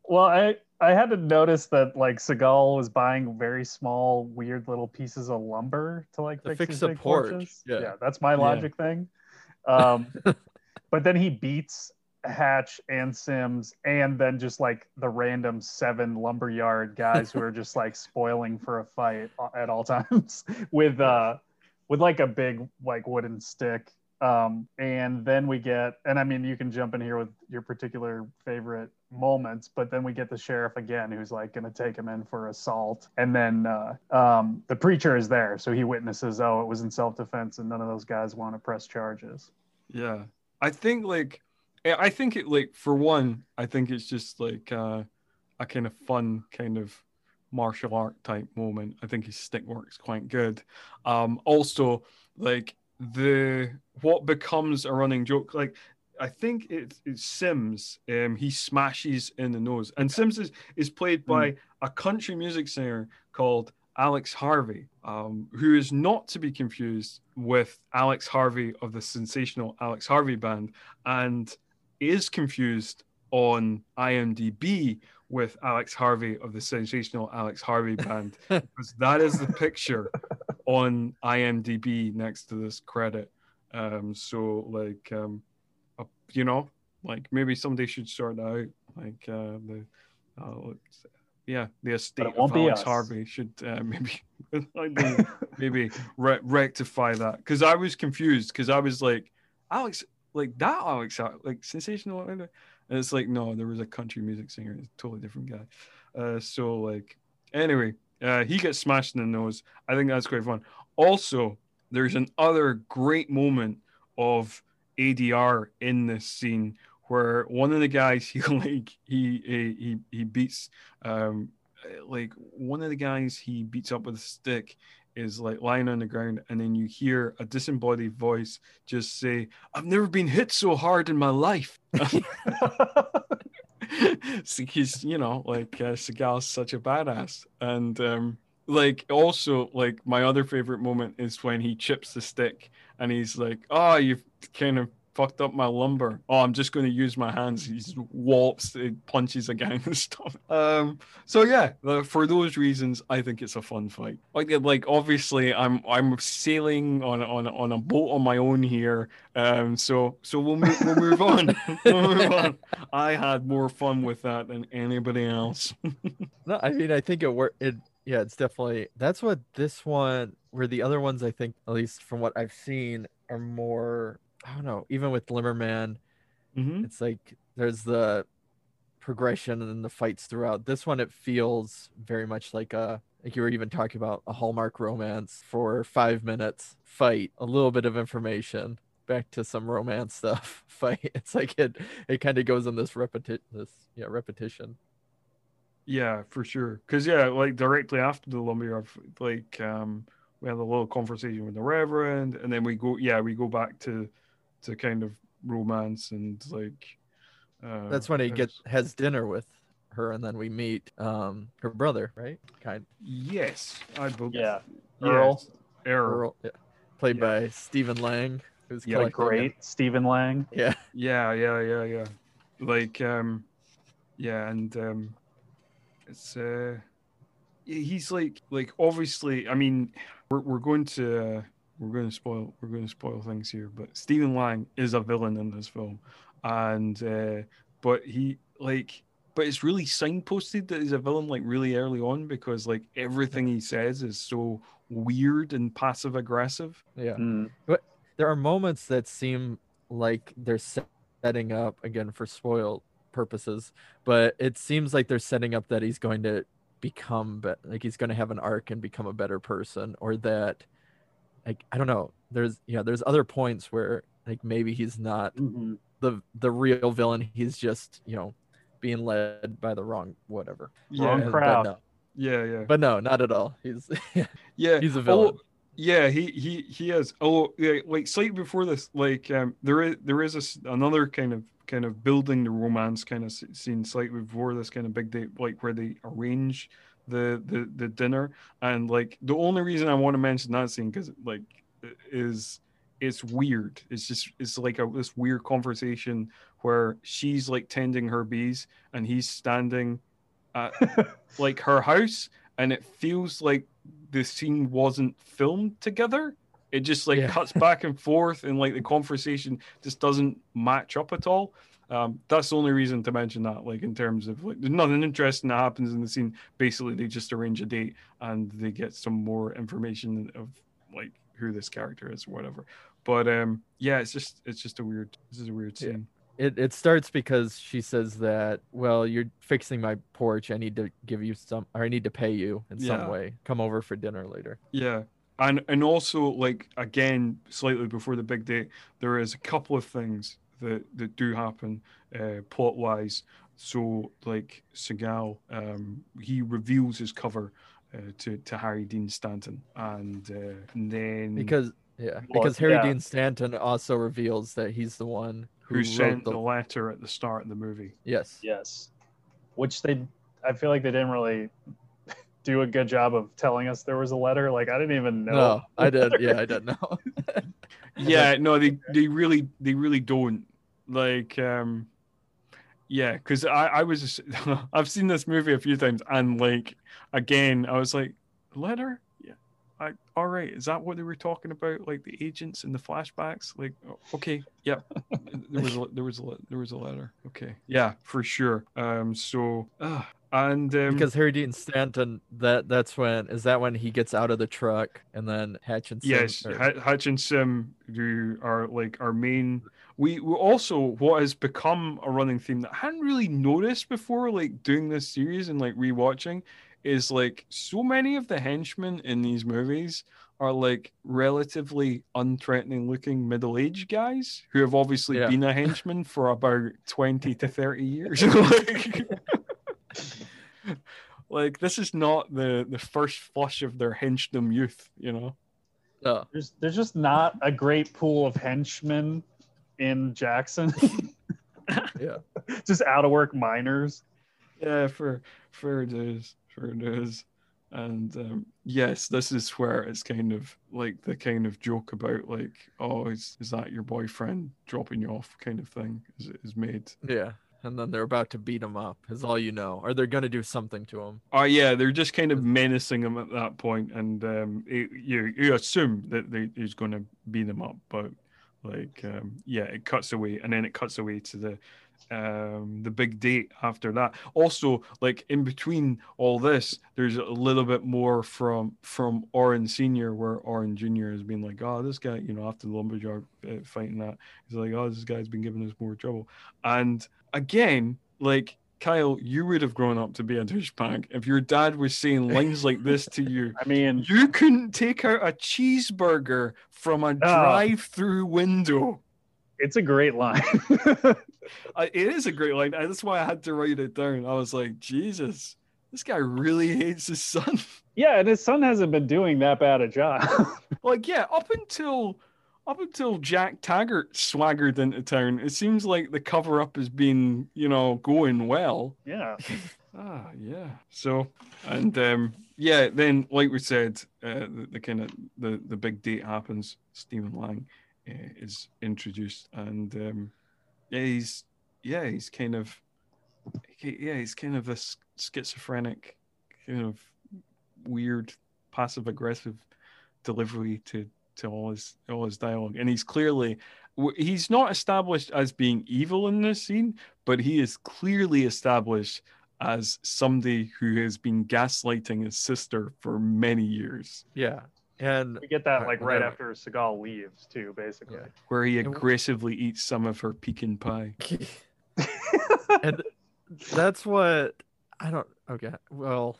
well, I I had to notice that like Seagal was buying very small, weird little pieces of lumber to like To fix, fix his the big porch, porches. yeah. that's my logic thing. Um, (laughs) but then he beats Hatch and Sims, and then just like the random seven lumberyard guys who are just like (laughs) spoiling for a fight at all times (laughs) with uh with like a big like wooden stick um and then we get and i mean you can jump in here with your particular favorite moments but then we get the sheriff again who's like going to take him in for assault and then uh um the preacher is there so he witnesses oh it was in self-defense and none of those guys want to press charges Yeah, I think like I I think it like for one, I think it's just like uh, a kind of fun kind of martial art type moment. I think his stick works quite good. Um, also, like the what becomes a running joke, like I think it's, it's Sims. Um, he smashes in the nose, and Sims is, is played by a country music singer called Alex Harvey, um, who is not to be confused with Alex Harvey of the sensational Alex Harvey band, and is confused on IMDb with Alex Harvey of the sensational Alex Harvey band, (laughs) because that is the picture on IMDb next to this credit. Um, so like, um, uh, you know, like maybe someday should sort that out. Like uh, the, uh, yeah, the estate of Alex. Harvey should uh, (laughs) maybe maybe, (laughs) maybe re- rectify that because I was confused because I was like Alex like that Alex like sensational and it's like no there was a country music singer it's a totally different guy uh so like anyway uh he gets smashed in the nose. I think that's quite fun. Also there's another great moment of ADR in this scene where one of the guys (laughs) he like he he he beats um like one of the guys he beats up with a stick is like lying on the ground and then you hear a disembodied voice just say i've never been hit so hard in my life (laughs) (laughs) (laughs) he's you know like uh, Seagal's such a badass. And um like also like my other favorite moment is when he chips the stick and he's like oh you've kind of fucked up my lumber oh i'm just going to use my hands he wallops it punches a guy in the (laughs) stomach um so yeah for those reasons i think it's a fun fight like like obviously i'm i'm sailing on on on a boat on my own here um so so we'll move, we'll move on (laughs) we'll move on i had more fun with that than anybody else (laughs) No, I mean I think it worked. It yeah, it's definitely that's what this one. Where the other ones, I think, at least from what I've seen, are more. I don't know. Even with Limmerman, Mhm. it's like there's the progression and the fights throughout. This one, it feels very much like a like you were even talking about a Hallmark romance for five minutes fight, a little bit of information, back to some romance stuff (laughs) fight. It's like it it kind of goes in this repeti- this yeah repetition. Yeah, for sure. Because yeah, like directly after the lumberyard, like um, we had a little conversation with the Reverend, and then we go, yeah, we go back to, to kind of romance and like. Uh, That's when he it's- gets has dinner with her, and then we meet um her brother, right? Kind Yes, I believe. Yeah, yes, Earl. Earl. Earl, yeah, played Yeah. by Stephen Lang, who's Yeah, the collecting it. great Stephen Lang. Yeah, Yeah, yeah, yeah, yeah. Like, um, yeah, and um, it's uh, yeah, he's like, like obviously, I mean, we're we're going to uh, we're going to spoil we're going to spoil things here, but Stephen Lang is a villain in this film, and uh, but he like but it's really signposted that he's a villain like really early on because like everything he says is so weird and passive aggressive. Yeah. Mm. there are moments that seem like they're setting up again for spoil purposes, but it seems like they're setting up that he's going to become be- like he's going to have an arc and become a better person, or that like I don't know. There's you know there's other points where like maybe he's not Mhm. the the real villain. He's just you know being led by the wrong whatever. Yeah, And- crowd. But no, yeah, yeah, but no, not at all. He's (laughs) yeah. he's a Oh, villain. yeah, he he he is. Oh, yeah, like slightly before this, like um, there is there is a s another kind of kind of building the romance kind of s- scene slightly before this kind of big date, like where they arrange the the the dinner, and like the only reason I want to mention that scene because like is it's weird. It's just it's like a this weird conversation where she's like tending her bees and he's standing at (laughs) like her house and it feels like the scene wasn't filmed together it just like Yeah. cuts back and forth and like the conversation just doesn't match up at all um that's the only reason to mention that like in terms of like there's nothing interesting that happens in the scene basically they just arrange a date and they get some more information of like who this character is or whatever but um yeah it's just it's just a weird this is a weird Yeah. scene it, it starts because she says that well you're fixing my porch i need to give you some or i need to pay you in Yeah. some way come over for dinner later Yeah. And and also like again, slightly before the big date there is a couple of things that, that do happen uh plot wise. So like Seagal, um he reveals his cover uh, to, to Harry Dean Stanton and, uh, and then because yeah Well, because harry yeah. dean stanton also reveals that he's the one who, who sent the, the letter at the start of the movie. yes Yes. Which they, I feel like they didn't really (laughs) do a good job of telling us there was a letter. Like I didn't even know. no i did yeah i didn't (laughs) know (laughs) Yeah, no, they they really they really don't like um yeah because i i was just, (laughs) i've seen this movie a few times and like again i was like letter? Yeah. I all right. Is that what they were talking about? Like the agents and the flashbacks? Like okay yeah. (laughs) There was a, there was a there was a letter. Okay. Yeah for sure. Um so uh, and um because harry dean stanton that that's when is that when he gets out of the truck and then hutchinson Yes, or- H- Hutch and Sim, who are like our main. We, we also what has become a running theme that I hadn't really noticed before, like doing this series and like rewatching, is like so many of the henchmen in these movies are like relatively unthreatening looking middle-aged guys who have obviously Yeah. been a henchman for about 20 to 30 years (laughs) like, (laughs) like this is not the the first flush of their henchdom youth you know no. There's there's just not a great pool of henchmen in Jackson. (laughs) Yeah. (laughs) just out of work miners. Yeah, for fair dues, fair dues. And um, yes, this is where it's kind of like the kind of joke about like, oh, is is that your boyfriend dropping you off kind of thing is is made. yeah and then they're about to beat him up is all you know or they're gonna do something to him Oh yeah, they're just kind of menacing him at that point, and um, it, you you assume that they, he's going to beat them up, but like um, yeah, it cuts away, and then it cuts away to the um the big date after that also like in between all this there's a little bit more from from Oren senior where Oren junior has been like oh this guy you know after the lumberjack uh, fighting that he's like oh this guy's been giving us more trouble and again like Kyle, you would have grown up to be a douchebag if your dad was saying lines like this to you. (laughs) I mean, You couldn't take out a cheeseburger from a drive-through window. It's a great line. I, (laughs) it is a great line. That's why I had to write it down. I was like, Jesus, this guy really hates his son. (laughs) yeah, and his son hasn't been doing that bad a job. (laughs) like, yeah, up until up until Jack Taggart swaggered into town, it seems like the cover up has been, you know, going well. yeah. Ah, yeah. So, and um, yeah, then like we said, uh, the, the kind of the the big date happens. Stephen Lang uh, is introduced, and um, yeah, he's yeah, he's kind of yeah, he's kind of this schizophrenic, kind of weird, passive aggressive delivery to to all his all his dialogue, and he's clearly he's not established as being evil in this scene, but he is clearly established as somebody who has been gaslighting his sister for many years, Yeah. And We get that like right whatever. after Seagal leaves too, basically. Yeah. where he aggressively eats some of her pecan pie. (laughs) and that's what I don't okay. Well,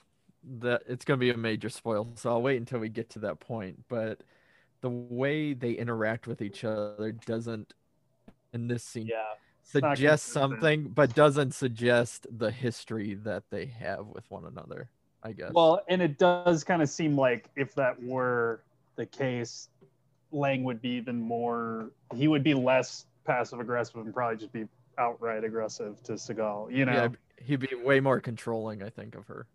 that it's gonna be a major spoil, so I'll wait until we get to that point. But the way they interact with each other doesn't in this scene yeah. suggest something, but doesn't suggest the history that they have with one another. I guess. Well, and it does kind of seem like if that were the case, Lang would be even more. He would be less passive aggressive and probably just be outright aggressive to Seagal. You know. yeah, he'd be way more controlling, I think, of her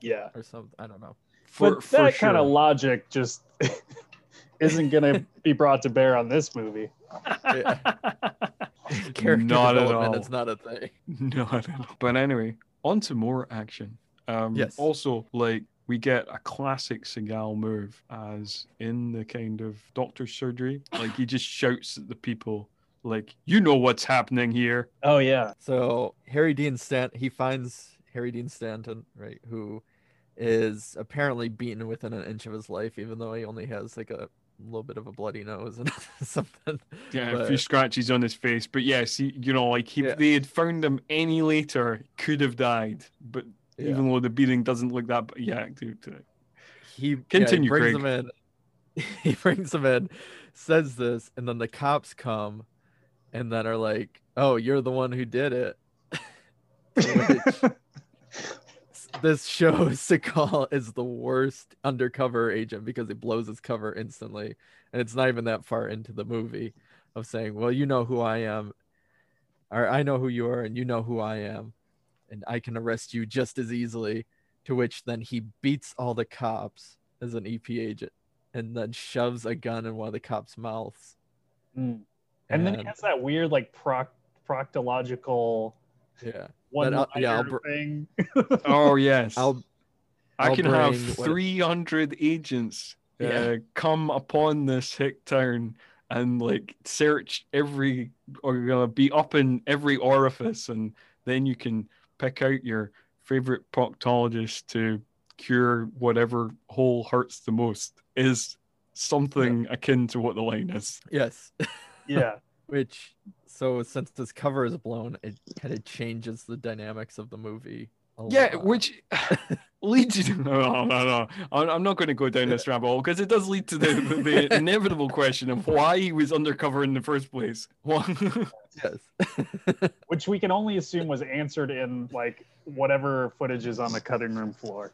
Yeah. or something. I don't know. For, but for that kind of logic just (laughs) isn't going to be brought to bear on this movie. (laughs) Character Not at development all. is not a thing. (laughs) Not at all. But anyway, on to more action. Um, Yes. Also, like we get a classic Seagal move, as in the kind of doctor's surgery. Like he just shouts at the people, like, "You know what's happening here." Oh yeah. So Harry Dean Stanton, he finds Harry Dean Stanton, right, who is apparently beaten within an inch of his life, even though he only has like a little bit of a bloody nose and (laughs) something. Yeah, a few scratches on his face, but yes, he, you know, like he, Yeah. they had found him any later, could have died. But Yeah. even though the beating doesn't look that, yeah, dude. He yeah, he brings Craig. him in. (laughs) He brings him in, says this, and then the cops come, and then are like, "Oh, you're the one who did it." (laughs) Which- (laughs) this shows Seagal is the worst undercover agent because he blows his cover instantly, and it's not even that far into the movie of saying, "Well, you know who I am, or I know who you are, and you know who I am, and I can arrest you just as easily." To which then he beats all the cops as an EP agent, and then shoves a gun in one of the cops' mouths. Mm. And then he has that weird like proc- proctological yeah, one I'll- yeah, I'll br- thing. Oh yes, I'll I I'll can have bring what- 300 agents uh, Yeah. come upon this hick town and like search every or you're gonna be up in every orifice and then you can pick out your favorite proctologist to cure whatever hole hurts the most is something akin to what the line is yes. (laughs) yeah. Which so since this cover is blown, it kind of changes the dynamics of the movie. A yeah lot. which (laughs) leads you to no no no, no. I'm I'm not going to go down this rabbit hole because it does lead to the, the, the (laughs) inevitable question of why he was undercover in the first place (laughs) yes. Which we can only assume was answered in like whatever footage is on the cutting room floor.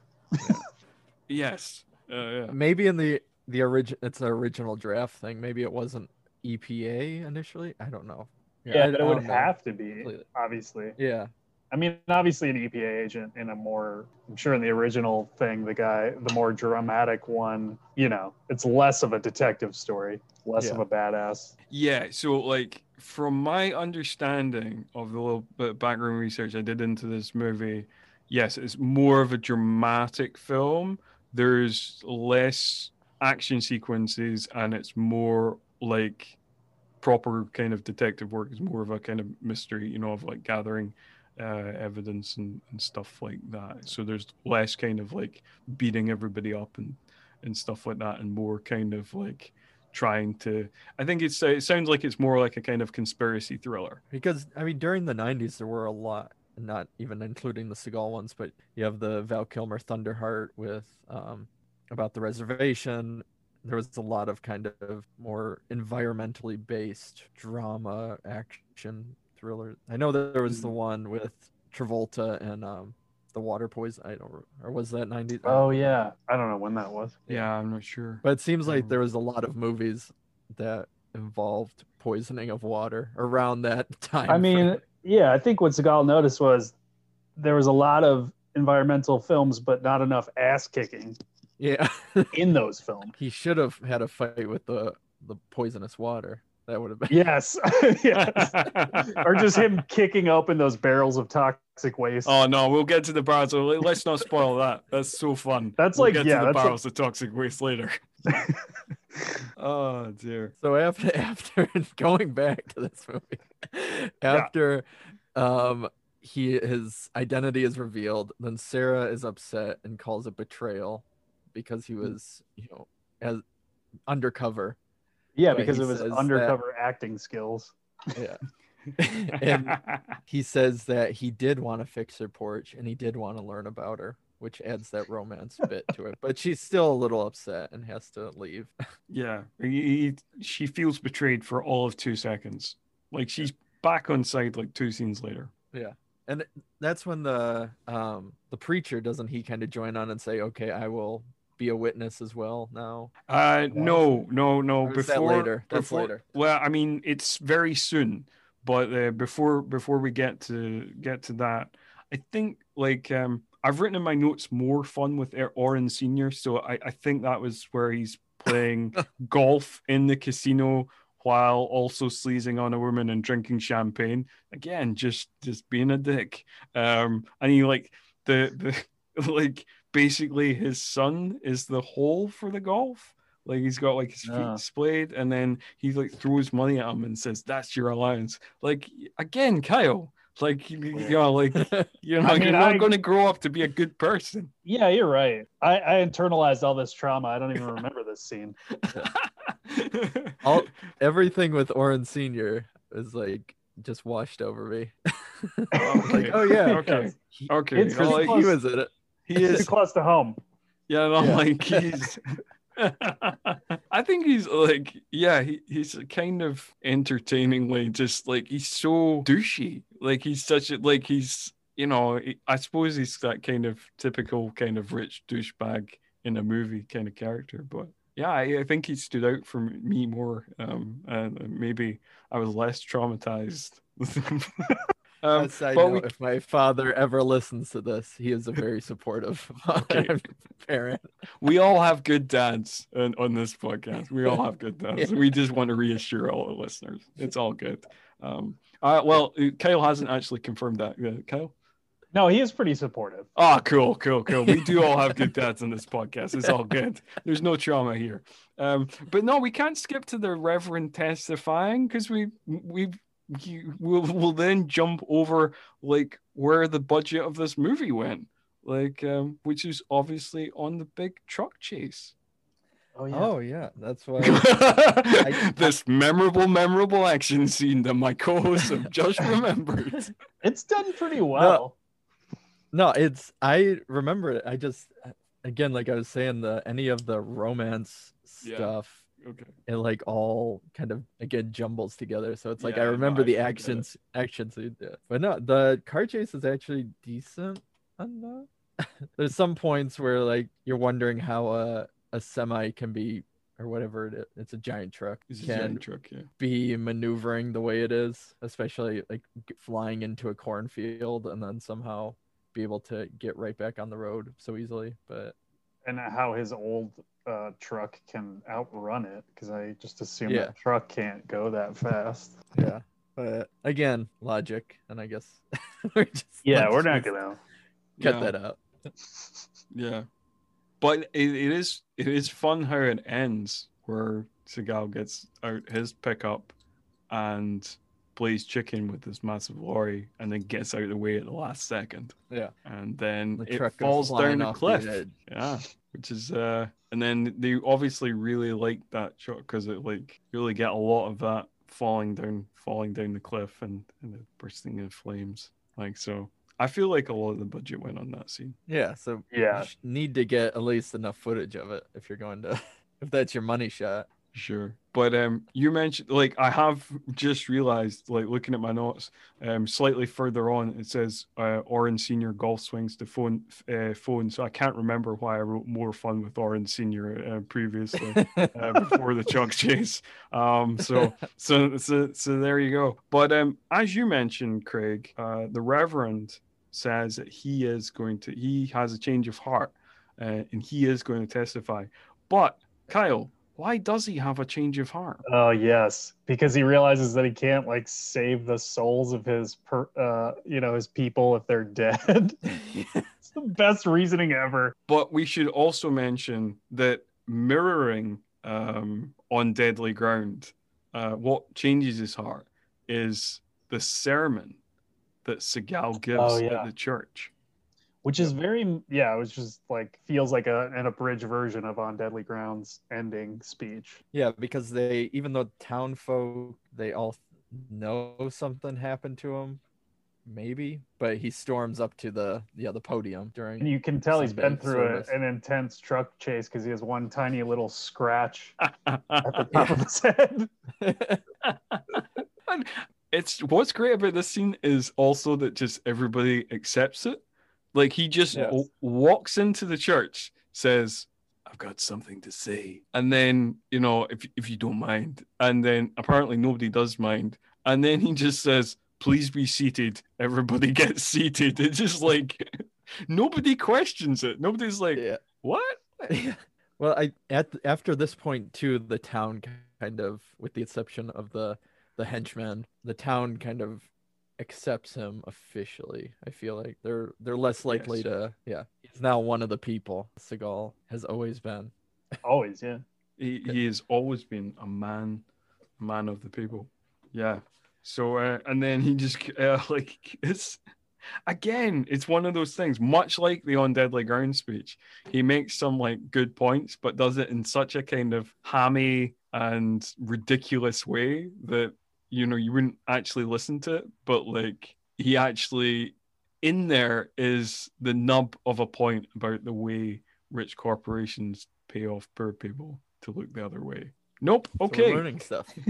Yes. Uh, yeah. Maybe in the the origin it's an original draft thing. Maybe it wasn't EPA initially. I don't know. Yeah, I- but it would don't know. have to be, Completely. obviously. Yeah. I mean, obviously, an EPA agent in a more, I'm sure in the original thing, the guy, the more dramatic one, you know, it's less of a detective story, less Yeah. of a badass. Yeah. So, like, from my understanding of the little bit of background research I did into this movie, yes, it's more of a dramatic film. There's less action sequences, and it's more like proper kind of detective work. It's more of a kind of mystery, you know, of like gathering uh, evidence and, and stuff like that. So there's less kind of like beating everybody up and and stuff like that, and more kind of like trying to. I think it's it sounds like it's more like a kind of conspiracy thriller. Because I mean, during the '90s, there were a lot, not even including the Seagal ones, but you have the Val Kilmer Thunderheart with um, about the reservation. There was a lot of kind of more environmentally based drama, action, thriller. I know that there was the one with Travolta and um, the water poison. I don't, or was that 90? Oh, yeah. I don't know when that was. Yeah, I'm not sure. But it seems like Um, there was a lot of movies that involved poisoning of water around that (laughs) time. I mean, frame. yeah, I think what Seagal noticed was there was a lot of environmental films, but not enough ass kicking yeah, (laughs) in those films. he should have had a fight with the the poisonous water. That would have been. Yes. (laughs) yes. (laughs) Or just him kicking open those barrels of toxic waste. Oh no, we'll get to the barrels. let- Let's not spoil that. That's so fun. That's We'll like- get yeah, to the that's barrels of toxic waste later. (laughs) oh dear. So after after going back to this movie, after um he his identity is revealed, then Sarah is upset and calls it betrayal because he was, you know, as undercover. Yeah, But because he of his says that- undercover acting skills. Yeah. (laughs) and (laughs) he says that he did want to fix her porch and he did want to learn about her, which adds that romance bit to it. But she's still a little upset and has to leave. (laughs) yeah, he, he- she feels betrayed for all of two seconds. Like she's back on side like two scenes later. Yeah. And that's when the um the preacher doesn't he kind of join on and say, "Okay, I will be a witness as well now." Uh, no, no, no. Or is that Before later? That's before- later. Well, I mean, it's very soon, but uh, before before we get to get to that, I think like um, I've written in my notes more fun with Oren Senior, so I, I think that was where he's playing (laughs) golf in the casino while also sleazing on a woman and drinking champagne. Again, just just being a dick. Um, and he like the the (laughs) like basically his son is the hole for the golf. Like he's got like his feet displayed, and then he like throws money at him and says, "That's your allowance." Like again, Kyle. Like you, you know, like (laughs) you're not, I mean, you're not I- going to grow up to be a good person. Yeah, you're right. I, I internalized all this trauma. I don't even remember this scene. (laughs) All everything with Oren Senior is like just washed over me. (laughs) Oh, like, oh yeah, Okay. he, okay, It's you like, he was in it. He It's too is close to home. Yeah, and I'm Yeah. like he's. (laughs) I think he's like, yeah, he, he's kind of entertainingly just like he's so douchey. Like he's such a like he's you know he- I suppose he's that kind of typical kind of rich douchebag in a movie kind of character. But yeah, I, I think he stood out for me more. Um, and maybe I was less traumatized. (laughs) um, A side but note, we- if my father ever listens to this, he is a very supportive (laughs) Okay. parent. (laughs) we all have good dads on, on this podcast. We all have good (laughs) dads. We just want to reassure all the listeners. It's all good. Um, uh, well, uh, Kyle hasn't actually confirmed that. Uh, Kyle? No, he is pretty supportive. Oh, cool, cool, cool. We do all have good dads on this podcast. It's all good. There's no trauma here. Um, but no, we can't skip to the Reverend testifying because we we you, we'll, we'll then jump over like where the budget of this movie went, like um, which is obviously on the big truck chase. Oh Oh yeah, that's why. (laughs) (laughs) this memorable, memorable action scene that my co-hosts have (laughs) just remembered. it's done pretty well. No, it's I remember it. I just again, like I was saying, the any of the romance Yeah. stuff, Okay. it like all kind of again jumbles together. So it's like Yeah, I remember I- the I actions, actions. they did. But no, the car chase is actually decent enough. (laughs) There's some points where like you're wondering how a a semi can be or whatever it is. It's a giant truck It's a can giant truck, yeah. be maneuvering the way it is, especially like flying into a cornfield and then somehow be able to get right back on the road so easily. But And how his old uh, truck can outrun it because I just assume Yeah. that truck can't go that fast. yeah, but again, logic, and I guess (laughs) we're just Yeah, we're not gonna. (laughs) cut Yeah. that out. (laughs) Yeah, but it, it is it is fun how it ends where Seagal gets out his pickup and plays chicken with this massive lorry and then gets out of the way at the last second Yeah, and then the it truck falls down the off cliff. Yeah, which is uh, and then they obviously really like that shot because it like you really get a lot of that falling down, falling down the cliff and and it bursting in flames. Like so, I feel like a lot of the budget went on that scene. Yeah, so Yeah. you need to get at least enough footage of it if you're going to, (laughs) if that's your money shot. Sure. But um you mentioned like I have just realized like looking at my notes um slightly further on it says uh Orange Senior golf swings to phone uh, phone so I can't remember why I wrote more fun with Orange Senior uh, previously uh, (laughs) before the Chuck chase. Um so so so so there you go. But um as you mentioned Craig uh the Reverend says that he is going to he has a change of heart uh, and he is going to testify. But Kyle why does he have a change of heart? Oh yes, because he realizes that he can't like save the souls of his per, uh, you know, his people if they're dead. (laughs) it's the best reasoning ever. But we should also mention that mirroring um, on deadly ground, uh, what changes his heart is the sermon that Seagal gives Oh, yeah. at the church. Which is very yeah it was just like feels like a, an abridged version of on deadly grounds ending speech Yeah, because they even though town folk they all know something happened to him, maybe, but he storms up to the yeah the podium during. and you can tell he's been through a, an intense truck chase because he has one tiny little scratch (laughs) at the top of his head (laughs) it's what's great about this scene is also that just everybody accepts it. Like he just Yes. w- walks into the church, says, "I've got something to say," and then you know, if if you don't mind, and then apparently nobody does mind, and then he just says, "Please be seated." Everybody (laughs) gets seated. It's just like (laughs) nobody questions it. Nobody's like, yeah. "What?" (laughs) Yeah. Well, I at after this point too, the town kind of, with the exception of the the henchman, the town kind of accepts him officially. I feel like they're they're less likely Yes. to. Yeah, he's now one of the people. Seagal has always been. always yeah he, he has always been a man man of the people yeah so uh, and then he just (laughs) uh, like it's again it's one of those things much like the on deadly ground speech he makes some like good points but does it in such a kind of hammy and ridiculous way that you know you wouldn't actually listen to it but like he actually in there is the nub of a point about the way rich corporations pay off poor people to look the other way. Nope. So Okay. learning stuff. (laughs)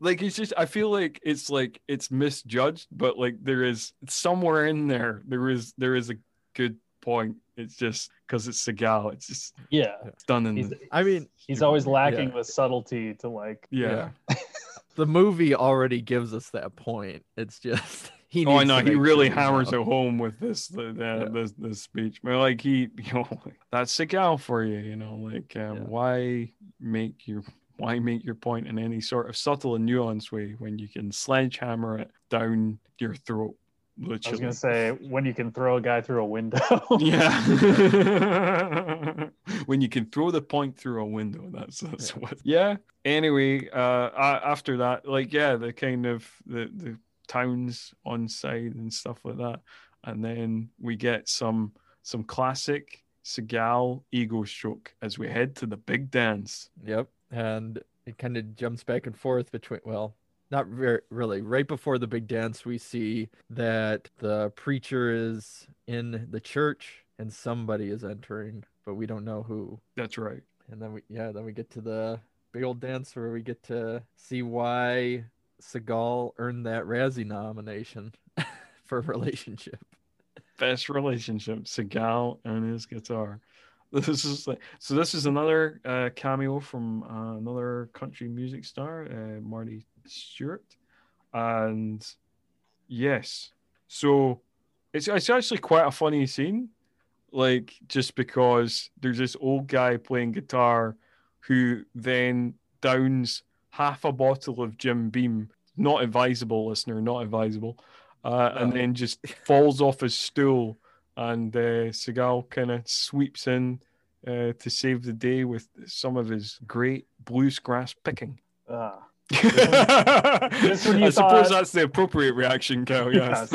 like it's just I feel like it's like it's misjudged, but like there is somewhere in there there is there is a good point. It's just because it's Seagal, it's just yeah done in he's, the, I mean, he's always lacking Yeah. the subtlety to like yeah. (laughs) the movie already gives us that point. It's just (laughs) he. Oh, I know. He really hammers know. it home with this the, the, Yeah. this this speech. But like he, (laughs) you know, that's Seagal for you. You know, like um, Yeah. why make your why make your point in any sort of subtle and nuanced way when you can sledgehammer it down your throat? I was gonna say when you can throw a guy through a window (laughs) Yeah. (laughs) when you can throw the point through a window, that's that's Yeah. what. Yeah. Anyway, uh, a- after that, like yeah, the kind of the the towns on side and stuff like that, and then we get some some classic Seagal ego stroke as we head to the big dance. Yep, and it kind of jumps back and forth between. Well, not re- really. Right before the big dance, we see that the preacher is in the church and somebody is entering, but we don't know who. That's right. And then we, yeah, then we get to the big old dance where we get to see why Seagal earned that Razzie nomination (laughs) for relationship. best relationship Seagal and his guitar. This is like so. This is another uh, cameo from uh, another country music star, uh, Marty Stuart, and yes, so it's it's actually quite a funny scene, like just because there's this old guy playing guitar, who then downs half a bottle of Jim Beam. Not advisable, listener. Not advisable uh, and then just (laughs) falls off his stool, and uh, Seagal kind of sweeps in uh, to save the day with some of his great blues grass picking. Ah. I when you suppose thought- that's the appropriate reaction, Cal. Yes.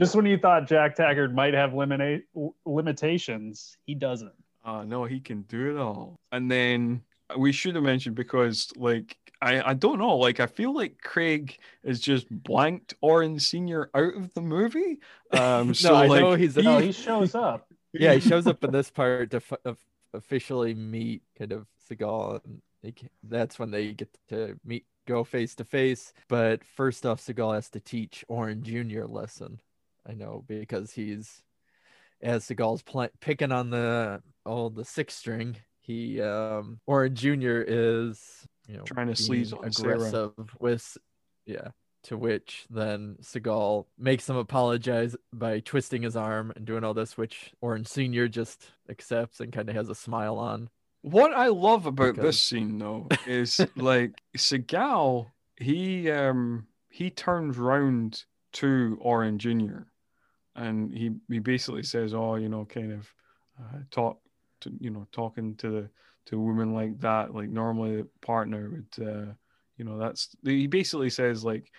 just when you thought jack taggart might have limita- limitations he doesn't uh, no, he can do it all. And then we should have mentioned because, like, I, I don't know, like, I feel like Craig is just blanked Oren Senior out of the movie. Um, (laughs) no, so I like, know he's. no he shows up yeah, he shows up in this part to f- officially meet kind of Seagal, and they, ca- that's when they get to meet, go face to face. But first off, Seagal has to teach Orin Jr. a lesson. I know because he's as Seagal's pl- picking on the oh the sixth string. He um Orin Jr. is you know Trying to sleaze on Sarah. aggressive with yeah to which then Seagal makes him apologize by twisting his arm and doing all this, which Orin Senior just accepts and kind of has a smile on. What I love about Because- this scene though is (laughs) like Seagal, he um he turns round to Oren Jr. and he he basically says, "Oh, you know, kind of uh, talk to, you know, talking to the to a woman like that. Like normally, the partner would, uh, you know, that's he basically says like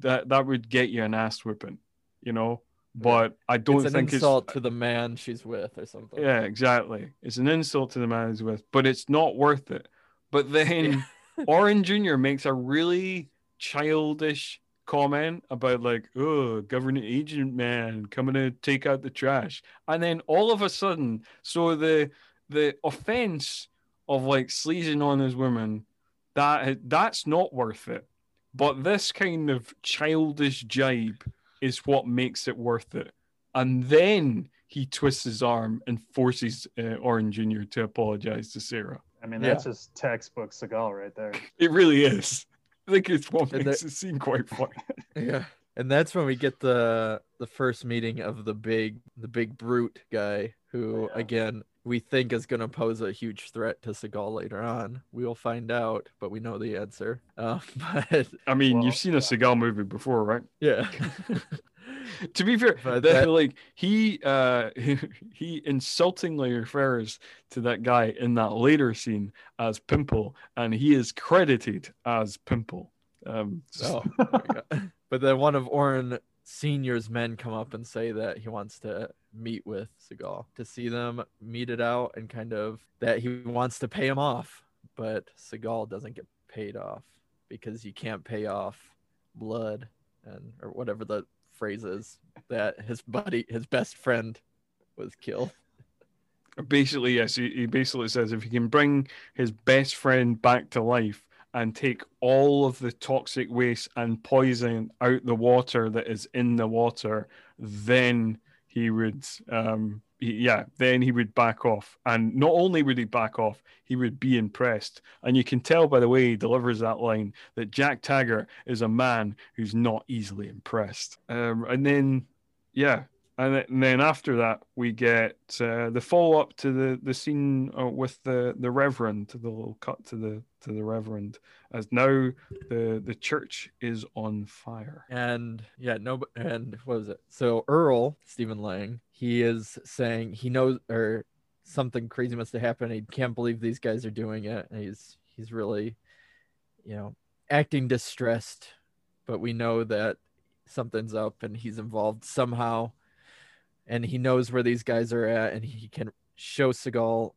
that that would get you an ass whipping, you know. But I don't think it's an think insult it's to the man she's with or something. yeah, exactly. It's an insult to the man he's with, but it's not worth it. But then (laughs) Oren Jr. makes a really childish comment about like, oh, government agent man coming to take out the trash. And then all of a sudden, so the the offense of like sleazing on his woman, that that's not worth it. But this kind of childish jibe is what makes it worth it. And then he twists his arm and forces uh, Oren Jr. to apologize to Sarah. I mean, that's just textbook Seagal right there. (laughs) It really is. I think it's what And makes that- the scene quite funny. (laughs) Yeah. And that's when we get the the first meeting of the big the big brute guy who Yeah. again we think is going to pose a huge threat to Seagal later on. We will find out, but we know the answer. Uh, (laughs) but I mean, Well, you've seen a yeah. Seagal movie before, right? (laughs) yeah. (laughs) to be fair, But the- that- like he uh he insultingly refers to that guy in that later scene as Pimple, and he is credited as Pimple. Um, Oh, there we go. but then one of Oren Senior's men come up and say that he wants to meet with Seagal to see them meet it out and kind of that he wants to pay him off, but Seagal doesn't get paid off because you can't pay off blood and or whatever the phrase is that his buddy, his best friend, was killed. basically, yes, he, he basically says if he can bring his best friend back to life and take all of the toxic waste and poison out the water that is in the water, then he would, um, he, yeah, then he would back off. And not only would he back off, he would be impressed. And you can tell by the way he delivers that line that Jack Taggart is a man who's not easily impressed. Um, and then, yeah, and then- after that we get uh, the follow up to the the scene uh, with the the reverend the little cut to the to the reverend as now the the church is on fire And yeah, no, and what was it? So Earl Stephen Lang, he is saying he knows or something crazy must have happened. He can't believe these guys are doing it. And he's he's really, you know, acting distressed, but we know that something's up and he's involved somehow, and he knows where these guys are at, and he can show Seagal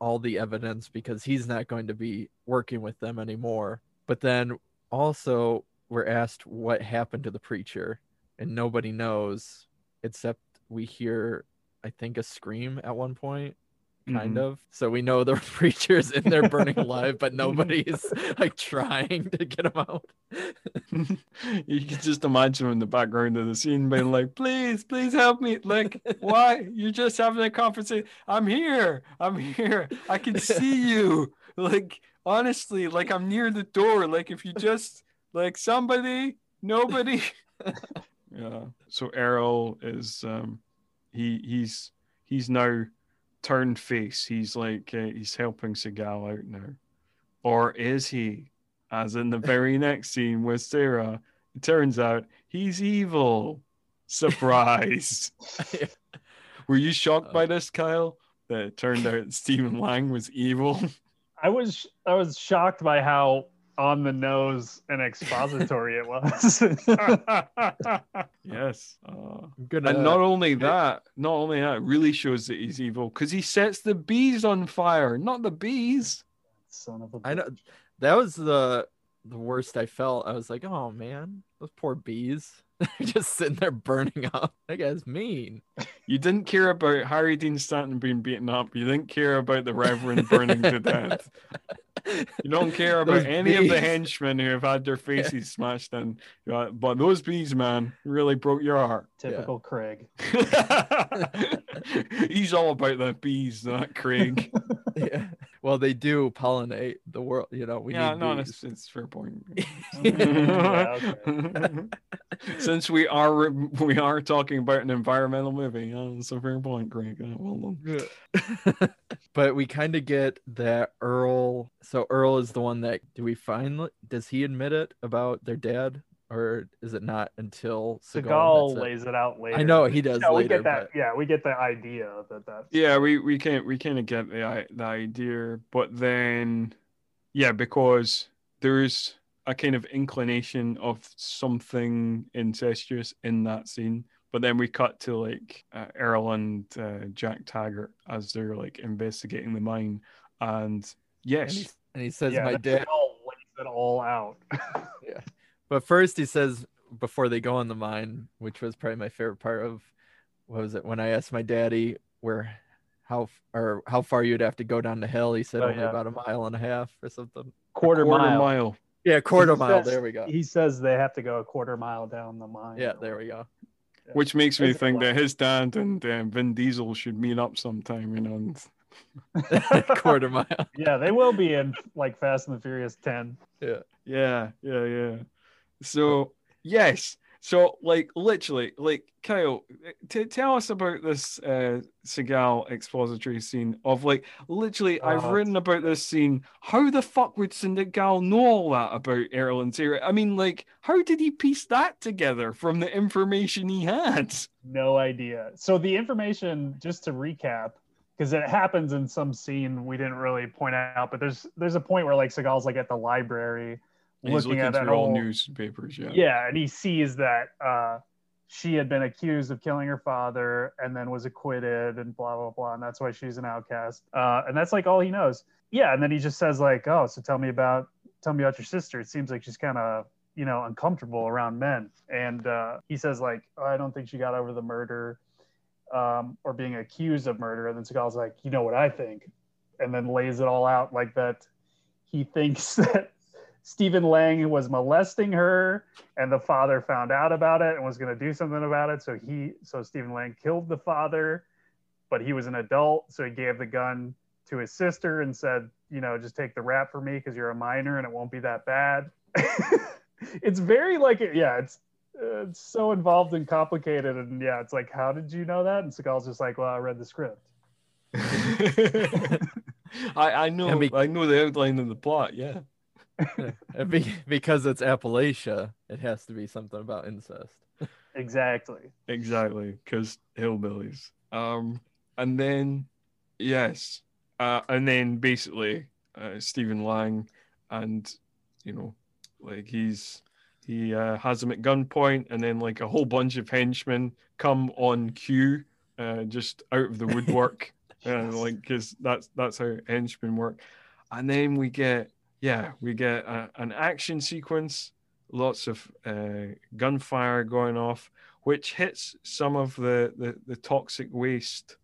all the evidence because he's not going to be working with them anymore. But then also we're asked what happened to the preacher and nobody knows except we hear i think a scream at one point kind Mhm. of. So we know the (laughs) preacher's in there burning alive but nobody's (laughs) like trying to get him out. (laughs) You can just imagine him in the background of the scene being like please please help me. Like why? You're just having a conversation. I'm here. I'm here. I can see you. Like honestly like i'm near the door. Like if you just like somebody nobody. Yeah. So Earl is um he he's he's now turned face. He's like uh, he's helping Seagal out now. Or is he? As in the very (laughs) next scene with sarah it turns out he's evil. Surprise. (laughs) Were you shocked by this kyle that it turned out stephen lang was evil? (laughs) I was I was shocked by how on the nose and expository it (laughs) was. yes. Uh, i'm gonna and not only that not only that it really shows that he's evil because he sets the bees on fire not the bees. Son of a i know that was the the worst i felt. I was like oh man those poor bees They're (laughs) just sitting there burning up (laughs) that guy's mean You didn't care about Harry Dean Stanton being beaten up. You didn't care about the Reverend burning to death. (laughs) You don't care about Those any of the henchmen who have had their faces smashed in. But those bees, man, really broke your heart. Typical Craig. He's all about the bees, not Craig. yeah well they do pollinate the world you know we yeah, need no, bees. it's, it's a fair point. Yeah, (laughs) Since we are we are talking about an environmental movie, yeah, it's a fair point, Craig. Uh, well done. (laughs) but we kind of get that Earl. So Earl is the one that do we finally does he admit it about their dad or is it not until Seagal? Seagal admits it? lays it out later. I know he does Yeah, we get that. but Yeah, we get the idea that that. Yeah, we we can't we kind of get the i- the idea, but then yeah, because there's a kind of inclination of something incestuous in that scene, but then we cut to like uh, Earl and uh, Jack Taggart as they're like investigating the mine, and and yes, he, and he says, yeah, "My dad." Seagal lays it all out. (laughs) But first, he says before they go on the mine, which was probably my favorite part of what was it when I asked my daddy where how or how far you'd have to go down the hill. He said Oh, only yeah. about a mile and a half or something. quarter, mile. mile. Yeah, quarter He mile. says- There we go. He says they have to go a quarter mile down the mine. Yeah, there we go. Yeah. which makes me There's think that his dad and um, Vin Diesel should meet up sometime, you know. And (laughs) quarter mile. (laughs) Yeah, they will be in like Fast and the Furious 10. Yeah. Yeah, yeah, yeah. So yes, so like literally, like Kyle, t- tell us about this uh Seagal expository scene of like literally. I've Uh, written about this scene. How the fuck would Seagal know all that about and Sarah? I mean, like, how did he piece that together from the information he had? No idea. So the information, just to recap, because it happens in some scene we didn't really point out, but there's there's a point where like Seagal's like at the library And He's looking looking at through that all old, newspapers. Yeah. yeah, and he sees that uh, she had been accused of killing her father and then was acquitted and blah blah blah, and that's why she's an outcast. Uh, and that's like all he knows. Yeah, and then he just says like, "Oh, so tell me about tell me about your sister." It seems like she's kind of you know uncomfortable around men, and uh, he says like, oh, "I don't think she got over the murder." Um, or being accused of murder, and then Seagal's like, "You know what I think," and then lays it all out like that. He thinks (laughs) that Stephen Lang was molesting her and the father found out about it and was going to do something about it so he so Stephen Lang killed the father but he was an adult so he gave the gun to his sister and said you know just take the rap for me because you're a minor and it won't be that bad (laughs) it's very like yeah it's uh, it's so involved and complicated and yeah it's like how did you know that and Seagal's just like well I read the script (laughs) I I know And be- I know the outline of the plot. Yeah. And (laughs) be- because it's Appalachia, it has to be something about incest. exactly Exactly, because hillbillies. Um, and then yes, uh, and then basically uh, Stephen Lang, and you know, like he's he uh, has him at gunpoint, and then like a whole bunch of henchmen come on cue, uh, just out of the woodwork, and (laughs) like because that's that's how henchmen work, and then we get yeah we get a, an action sequence, lots of uh, gunfire going off which hits some of the, the, the toxic waste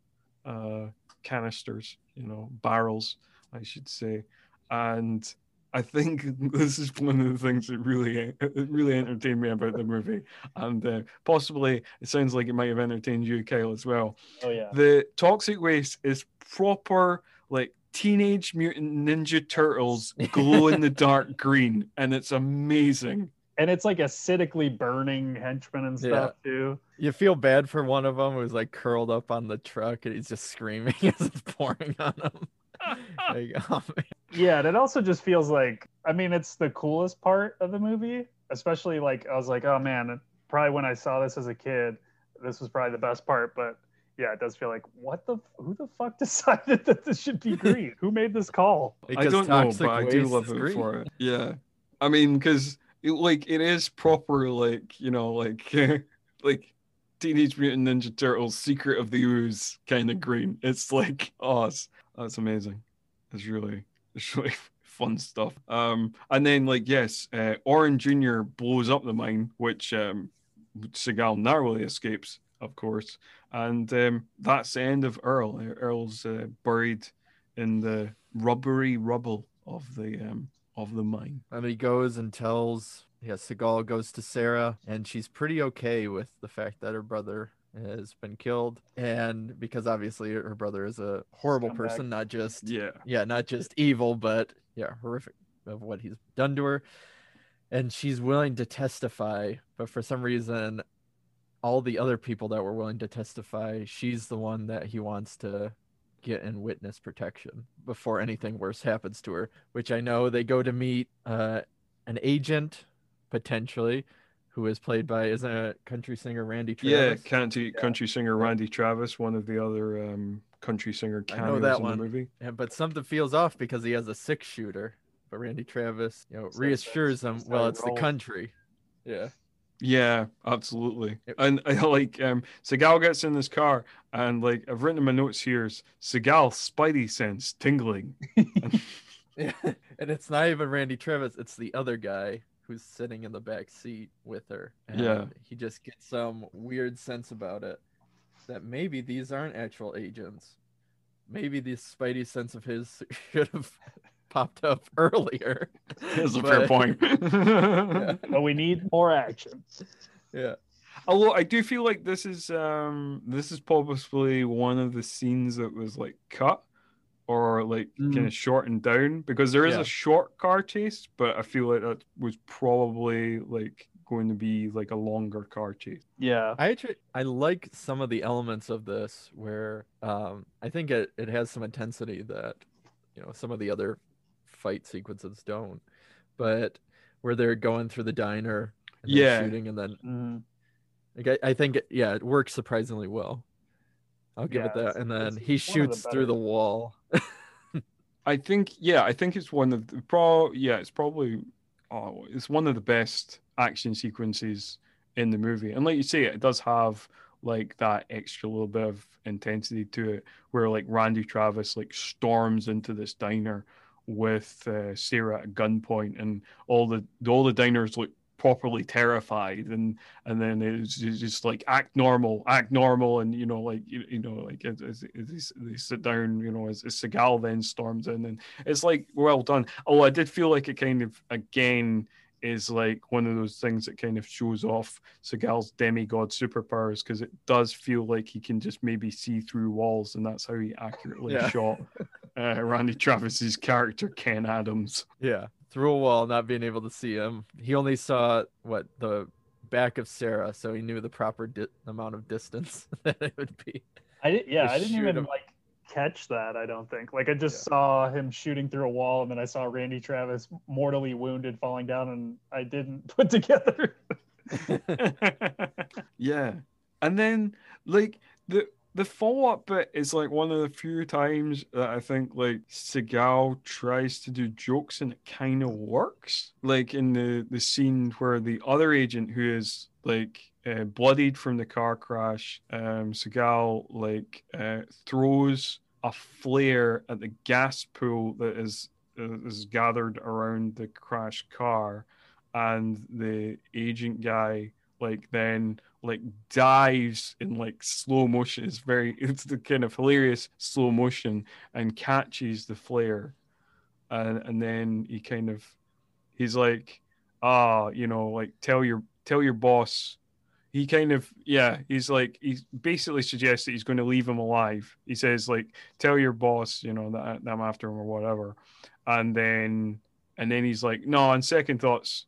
uh, canisters, you know, barrels, I should say. And I think (laughs) this is one of the things that really (laughs) really entertained me about the movie, and uh, possibly it sounds like it might have entertained you, Kyle, as well. oh yeah The toxic waste is proper like teenage mutant ninja turtles (laughs) glow in the dark green, and it's amazing. and it's like acidically burning henchmen and stuff too You feel bad for one of them who's like curled up on the truck and he's just screaming (laughs) as it's pouring on him. (laughs) Like, oh. Yeah, and it also just feels like I mean it's the coolest part of the movie, especially like I was like, oh man, probably when I saw this as a kid, this was probably the best part, but yeah, it does feel like what the who the fuck (laughs) decided that this should be (laughs) green? who made this call? I don't know, but I do love it green. for it. Yeah, I mean, because it, like it is proper, like you know, like (laughs) like Teenage Mutant Ninja Turtles: Secret of the Ooze kind of green. It's like, oh, it's, that's amazing. It's really, it's really fun stuff. Um, and then like yes, uh, Orin Jr. blows up the mine, which um, Seagal narrowly escapes, of course, and um, that's the end of Earl. Earl's uh, buried in the rubbery rubble of the um of the mine. And he goes and tells, yeah, Seagal goes to Sarah, and she's pretty okay with the fact that her brother has been killed. And because obviously her brother is a horrible Scumbag. person, not just, Yeah. yeah, not just evil, but yeah, horrific of what he's done to her. And she's willing to testify, but for some reason, all the other people that were willing to testify, she's the one that he wants to get in witness protection before anything worse happens to her. Which I know they go to meet uh, an agent potentially who is played by isn't it country singer Randy Travis? Yeah, Travis? country country singer Randy Travis, one of the other um, country singer I know cameos that in one. the movie. Yeah, but something feels off because he has a six shooter. But Randy Travis, you know, So reassures that's- him, well, how it's the country. Yeah. Yeah, absolutely. And I (laughs) like um Seagal gets in this car and like I've written in my notes here is Seagal spidey sense tingling. (laughs) (laughs) Yeah. and it's not even Randy Travis, it's the other guy who's sitting in the back seat with her. And Yeah. He just gets some weird sense about it that maybe these aren't actual agents. Maybe this spidey sense of his should have popped up (laughs) earlier. That's a fair But- point. (laughs) (laughs) But we need more action. Yeah. Although I do feel like this is um this is probably one of the scenes that was like cut or like kind Mm. of shortened down because there is Yeah. a short car chase, but I feel like that was probably like going to be like a longer car chase. Yeah. I actually I like some of the elements of this where um I think it, it has some intensity that you know some of the other fight sequences don't. But where they're going through the diner and Yeah. shooting and then Mhm. like, I, I think it, yeah, it works surprisingly well. I'll give it that. And then he one of the shoots through the wall. (laughs) I think yeah, I think it's one of the pro yeah, it's probably oh, it's one of the best action sequences in the movie. And like you say, it does have like that extra little bit of intensity to it where like Randy Travis like storms into this diner with uh, Sarah at gunpoint and all the all the diners look properly terrified and and then it's just like act normal act normal and you know like you, you know like as, as, as they, sit down you know as, as then storms in and it's like well done. Oh I did feel like it kind of again is like one of those things that kind of shows off Seagal's demigod superpowers because it does feel like he can just maybe see through walls and that's how he accurately Yeah. shot uh, Randy Travis's character Ken Adams Yeah. Through a wall, not being able to see him. He only saw what the back of Sarah, so he knew the proper di- amount of distance (laughs) that it would be. I did, yeah, I didn't even him. like catch that. I don't think. Like I just Yeah. saw him shooting through a wall, and then I saw Randy Travis mortally wounded, falling down, and I didn't (laughs) put together. (laughs) yeah. And then like the the follow up bit is like one of the few times that I think like Seagal tries to do jokes and it kind of works. Like in the the scene where the other agent who is like uh, bloodied from the car crash, um, Seagal like uh, throws a flare at the gas pool that is uh, is gathered around the crashed car, and the agent guy like then like dives in like slow motion. It's very (laughs) it's the kind of hilarious slow motion and catches the flare, and and then he kind of he's like ah you know like tell your tell your boss. He kind of yeah he's like he basically suggests that he's going to leave him alive. He says like tell your boss you know that, that I'm after him or whatever, and then and then he's like no on second thoughts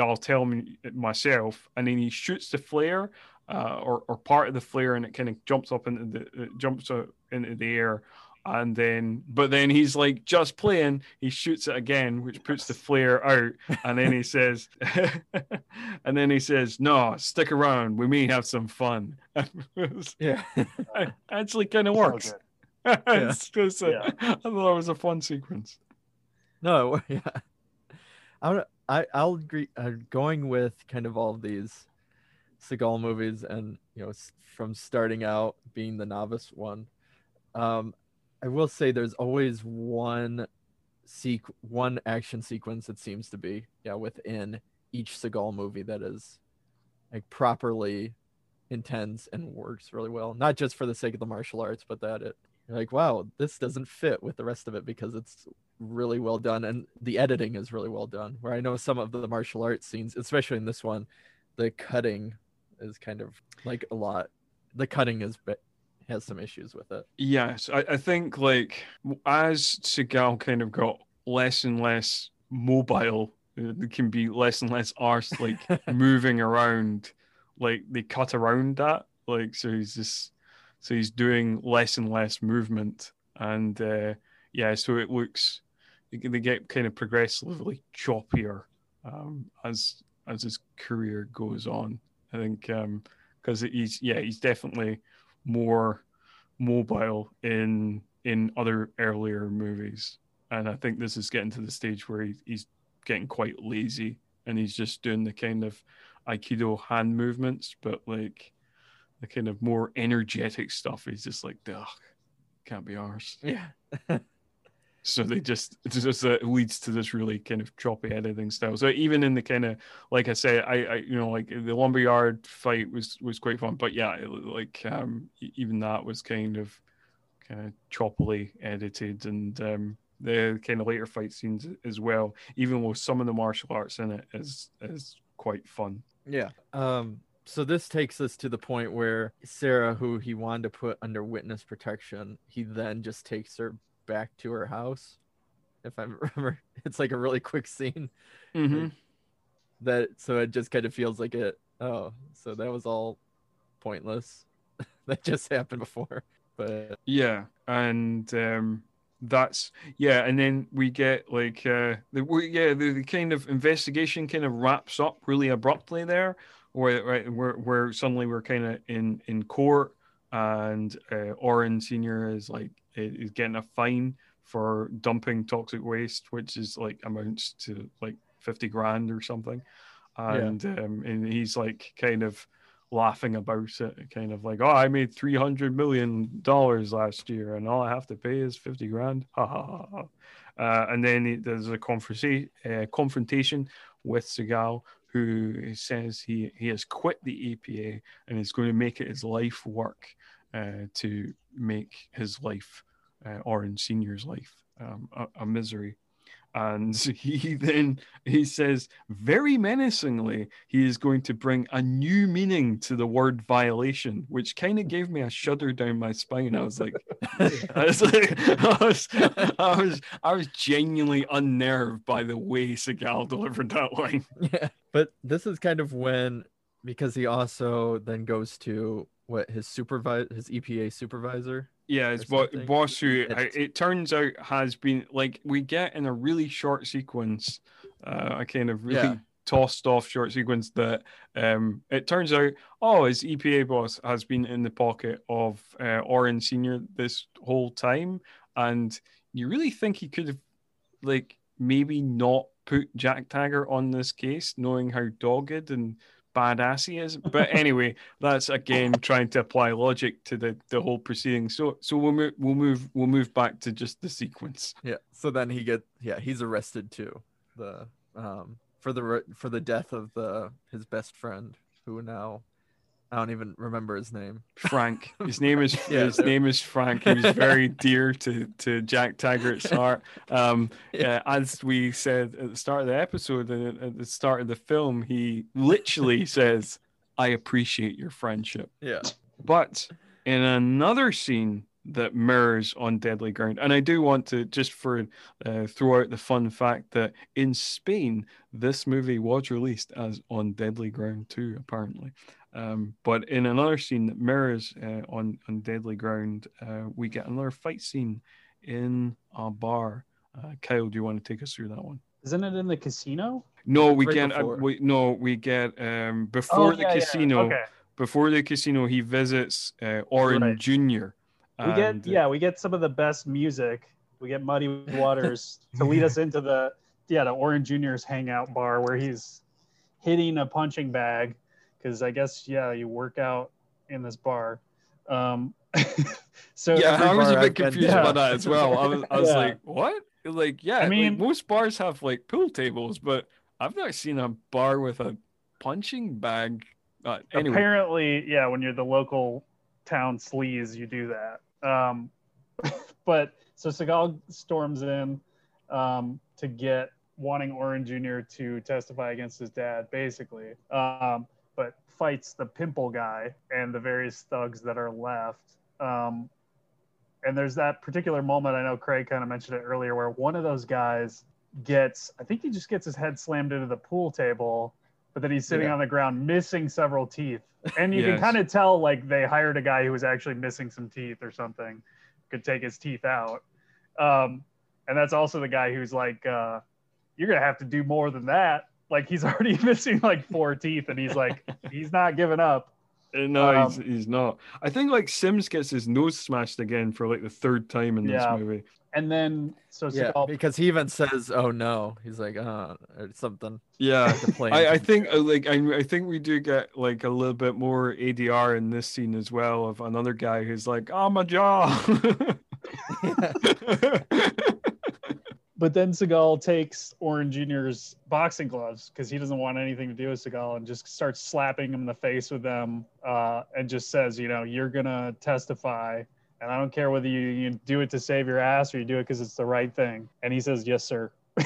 I'll tell him myself, and then he shoots the flare, uh, or or part of the flare, and it kind of jumps up into the jumps up into the air, and then but then he's like just playing, he shoots it again, which puts the flare out, and then he says, (laughs) and then he says, "No, stick around, we may have some fun." (laughs) Yeah. Actually, (laughs) kind of works. It's just a- Yeah. I thought it was a fun sequence. No, yeah. i i i'll agree. Uh, going with kind of all of these Seagal movies, and you know, from starting out being the novice one, um, I will say there's always one sequ- one action sequence it seems to be, yeah, within each Seagal movie that is like properly intense and works really well. Not just for the sake of the martial arts, but that it you're like, wow, this doesn't fit with the rest of it because it's really well done and the editing is really well done. Where I know some of the martial arts scenes, especially in this one, the cutting is kind of like a lot. The cutting is has some issues with it. Yes, I, I think like as Seagal kind of got less and less mobile, uh, there can be less and less arse like (laughs) moving around. Like they cut around that, like so he's just so he's doing less and less movement, and uh, yeah, so it looks they get- they get kind of progressively choppier um, as as his career goes on. I think because um, he's yeah he's definitely more mobile in in other earlier movies, and I think this is getting to the stage where he, he's getting quite lazy and he's just doing the kind of aikido hand movements, but like the kind of more energetic stuff. He's just like, ugh, can't be ours. Yeah. (laughs) so they just (laughs) just uh, leads to this really kind of choppy editing style. So even in the kind of like I say, I, I you know like the lumberyard fight was was quite fun, but yeah, like um even that was kind of kind of choppily edited and um the kind of later fight scenes as well, even with some of the martial arts in it is is quite fun. Yeah. Um so this takes us to the point where Sarah, who he wanted to put under witness protection, he then just takes her back to her house. If I (laughs) remember, it's like a really quick scene. Mm-hmm. That so it just kind of feels like it. Oh, so that was all pointless. (laughs) that just happened before. But yeah, and um, that's yeah, and then we get like uh, the we, yeah the, the kind of investigation kind of wraps up really abruptly there, where right where where suddenly we're kind of in in court and uh, Oren Senior is like is getting a fine for dumping toxic waste, which is like amounts to like fifty grand or something, and yeah. um, and he's like kind of laughing about it, kind of like, oh, I made three hundred million dollars last year, and all I have to pay is fifty grand. Ha ha ha. ha. Uh, and then there's a conversa- uh, confrontation with Seagal, who says he, he has quit the EPA and is going to make it his life work uh, to make his life uh, Oren Senior's life um, a, a, misery. And (laughs) he then he says very menacingly he is going to bring a new meaning to the word violation, which kind of gave me a shudder down my spine. I was like, (laughs) I was like, (laughs) I was, I was, I was genuinely unnerved by the way Seagal delivered that line. Yeah, but this is kind of when because he also then goes to what his supervisor, his EPA supervisor. Yeah, his bo- boss who I, it turns out has been like we get in a really short sequence, uh, a kind of really yeah. tossed off short sequence that um, it turns out oh his EPA boss has been in the pocket of uh, Oren Senior this whole time, and you really think he could have like maybe not put Jack Taggart on this case, knowing how dogged and badass he is. But (laughs) anyway, that's again trying to apply logic to the the whole proceeding. So so we'll move we'll move we'll move back to just the sequence. Yeah. So then he get yeah he's arrested too. The um for the for the death of the his best friend who now I don't even remember his name. Frank. (laughs) His name is yeah, his name is Frank. He was very (laughs) dear to to Jack Taggart's (laughs) heart. Um, yeah. uh, as we said at the start of the episode and at the start of the film, he literally says, "I appreciate your friendship." Yeah. But in another scene that mirrors on Deadly Ground, and I do want to just for uh, throw out the fun fact that in Spain, this movie was released as on Deadly Ground too, apparently. Um, but in another scene that mirrors uh, on on Deadly Ground, uh, we get another fight scene in a bar. Uh, Kyle, do you want to take us through that one? Isn't it in the casino? No, we right get uh, we, no we get um, before oh, the yeah, casino. Yeah. Okay. Before the casino, he visits uh, Oren right. Junior. We get yeah, we get some of the best music. We get Muddy Waters to lead us into the yeah the Oren Junior's hangout bar where he's hitting a punching bag because I guess yeah, you work out in this bar. Um, (laughs) so yeah, I was a bit confused been, yeah. about that as well. I was, I was yeah. like, what? Like, yeah, I mean, like, most bars have like pool tables, but I've not seen a bar with a punching bag. Uh, anyway. Apparently, yeah, when you're the local town sleaze, you do that. Um, (laughs) but so Seagal storms in um, to get wanting Oren Jr. to testify against his dad, basically. Um, but fights the pimple guy and the various thugs that are left. Um, and there's that particular moment I know Craig kind of mentioned it earlier where one of those guys gets I think he just gets his head slammed into the pool table, but then he's sitting yeah. on the ground missing several teeth. And you yes. can kind of tell like they hired a guy who was actually missing some teeth or something, could take his teeth out. Um, and that's also the guy who's like, uh, you're gonna have to do more than that Like he's (laughs) already missing like four teeth, and he's like, he's not giving up. Uh, No, Um, he's, he's not. I think like Sims gets his nose smashed again for like the third time in this Yeah. movie. And then so Yeah, Seagal, because he even says, "Oh no," he's like, "Uh," or something. Yeah. The plane. I, I think uh, like I, I think we do get like a little bit more ADR in this scene as well of another guy who's like, "Oh my jaw." (laughs) (laughs) but then Seagal takes Oren Jr.'s boxing gloves because he doesn't want anything to do with Seagal and just starts slapping him in the face with them uh, and just says, you know, you're gonna testify. And I don't care whether you, you do it to save your ass or you do it because it's the right thing. And he says, Yes, sir. (laughs)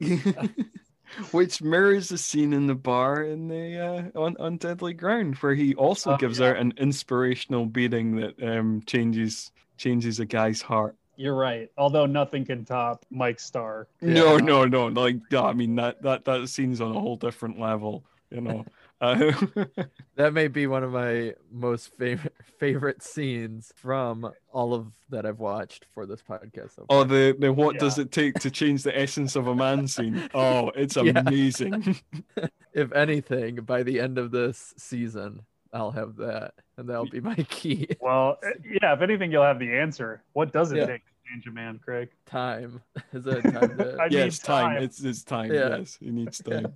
(laughs) Which mirrors the scene in the bar in the uh, on, on Deadly Ground, where he also Oh, gives yeah. out an inspirational beating that um, changes changes a guy's heart. You're right. Although nothing can top Mike Starr. No, Yeah. no, no. Like, no, I mean that that that scene's on a whole different level. You know. (laughs) Uh, (laughs) That may be one of my most favorite favorite scenes from all of that I've watched for this podcast. So oh, the the what does it take to change the essence of a man scene? Oh, it's (laughs) Yeah. amazing. if anything, by the end of this season, I'll have that, and that'll be my (laughs) key. Well, uh, yeah, if anything, you'll have the answer. What does it Yeah. take to change a man, Craig? Time (laughs) is it (laughs) time to? I yeah, it's time. time. It's it's time. Yeah. Yes, he needs time.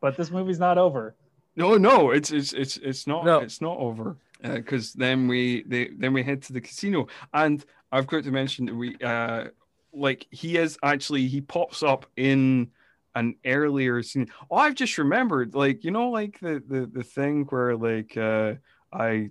But this movie's not over. No, no, it's it's it's it's not No. it's not over because then we they then we head to the casino and I've got to mention that we uh like he is actually he pops up in an earlier scene. Oh, I've just remembered like you know like the the the thing where like uh I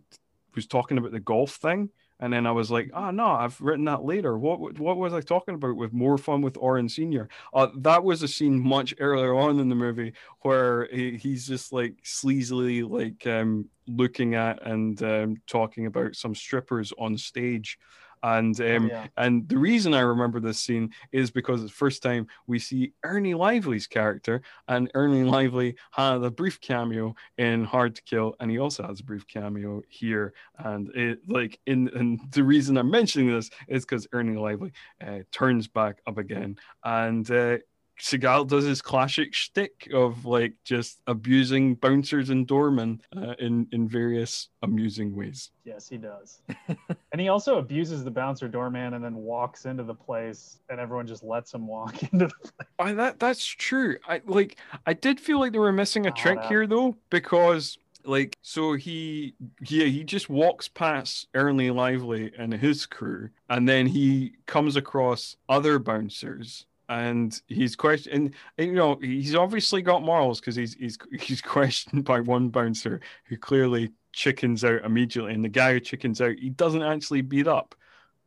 was talking about the golf thing and then I was like, oh no, I've written that later. What what was I talking about with more fun with Oren Senior? Uh, that was a scene much earlier on in the movie where he, he's just like sleazily like um, looking at and um, talking about some strippers on stage. And um, yeah. and the reason I remember this scene is because it's the first time we see Ernie Lively's character, and Ernie Lively had a brief cameo in Hard to Kill, and he also has a brief cameo here. And it like in and the reason I'm mentioning this is because Ernie Lively uh, turns back up again, and uh, Seagal does his classic shtick of like just abusing bouncers and doormen uh, in in various amusing ways. Yes, he does. (laughs) and he also abuses the bouncer doorman and then walks into the place, and everyone just lets him walk (laughs) into the place. I, that that's true. I like I did feel like they were missing a Oh, trick that- here though because like so he yeah he just walks past Ernie Lively and his crew and then he comes across other bouncers and he's questioned and, you know he's obviously got morals because he's he's he's (laughs) questioned by one bouncer who clearly chickens out immediately and the guy who chickens out he doesn't actually beat up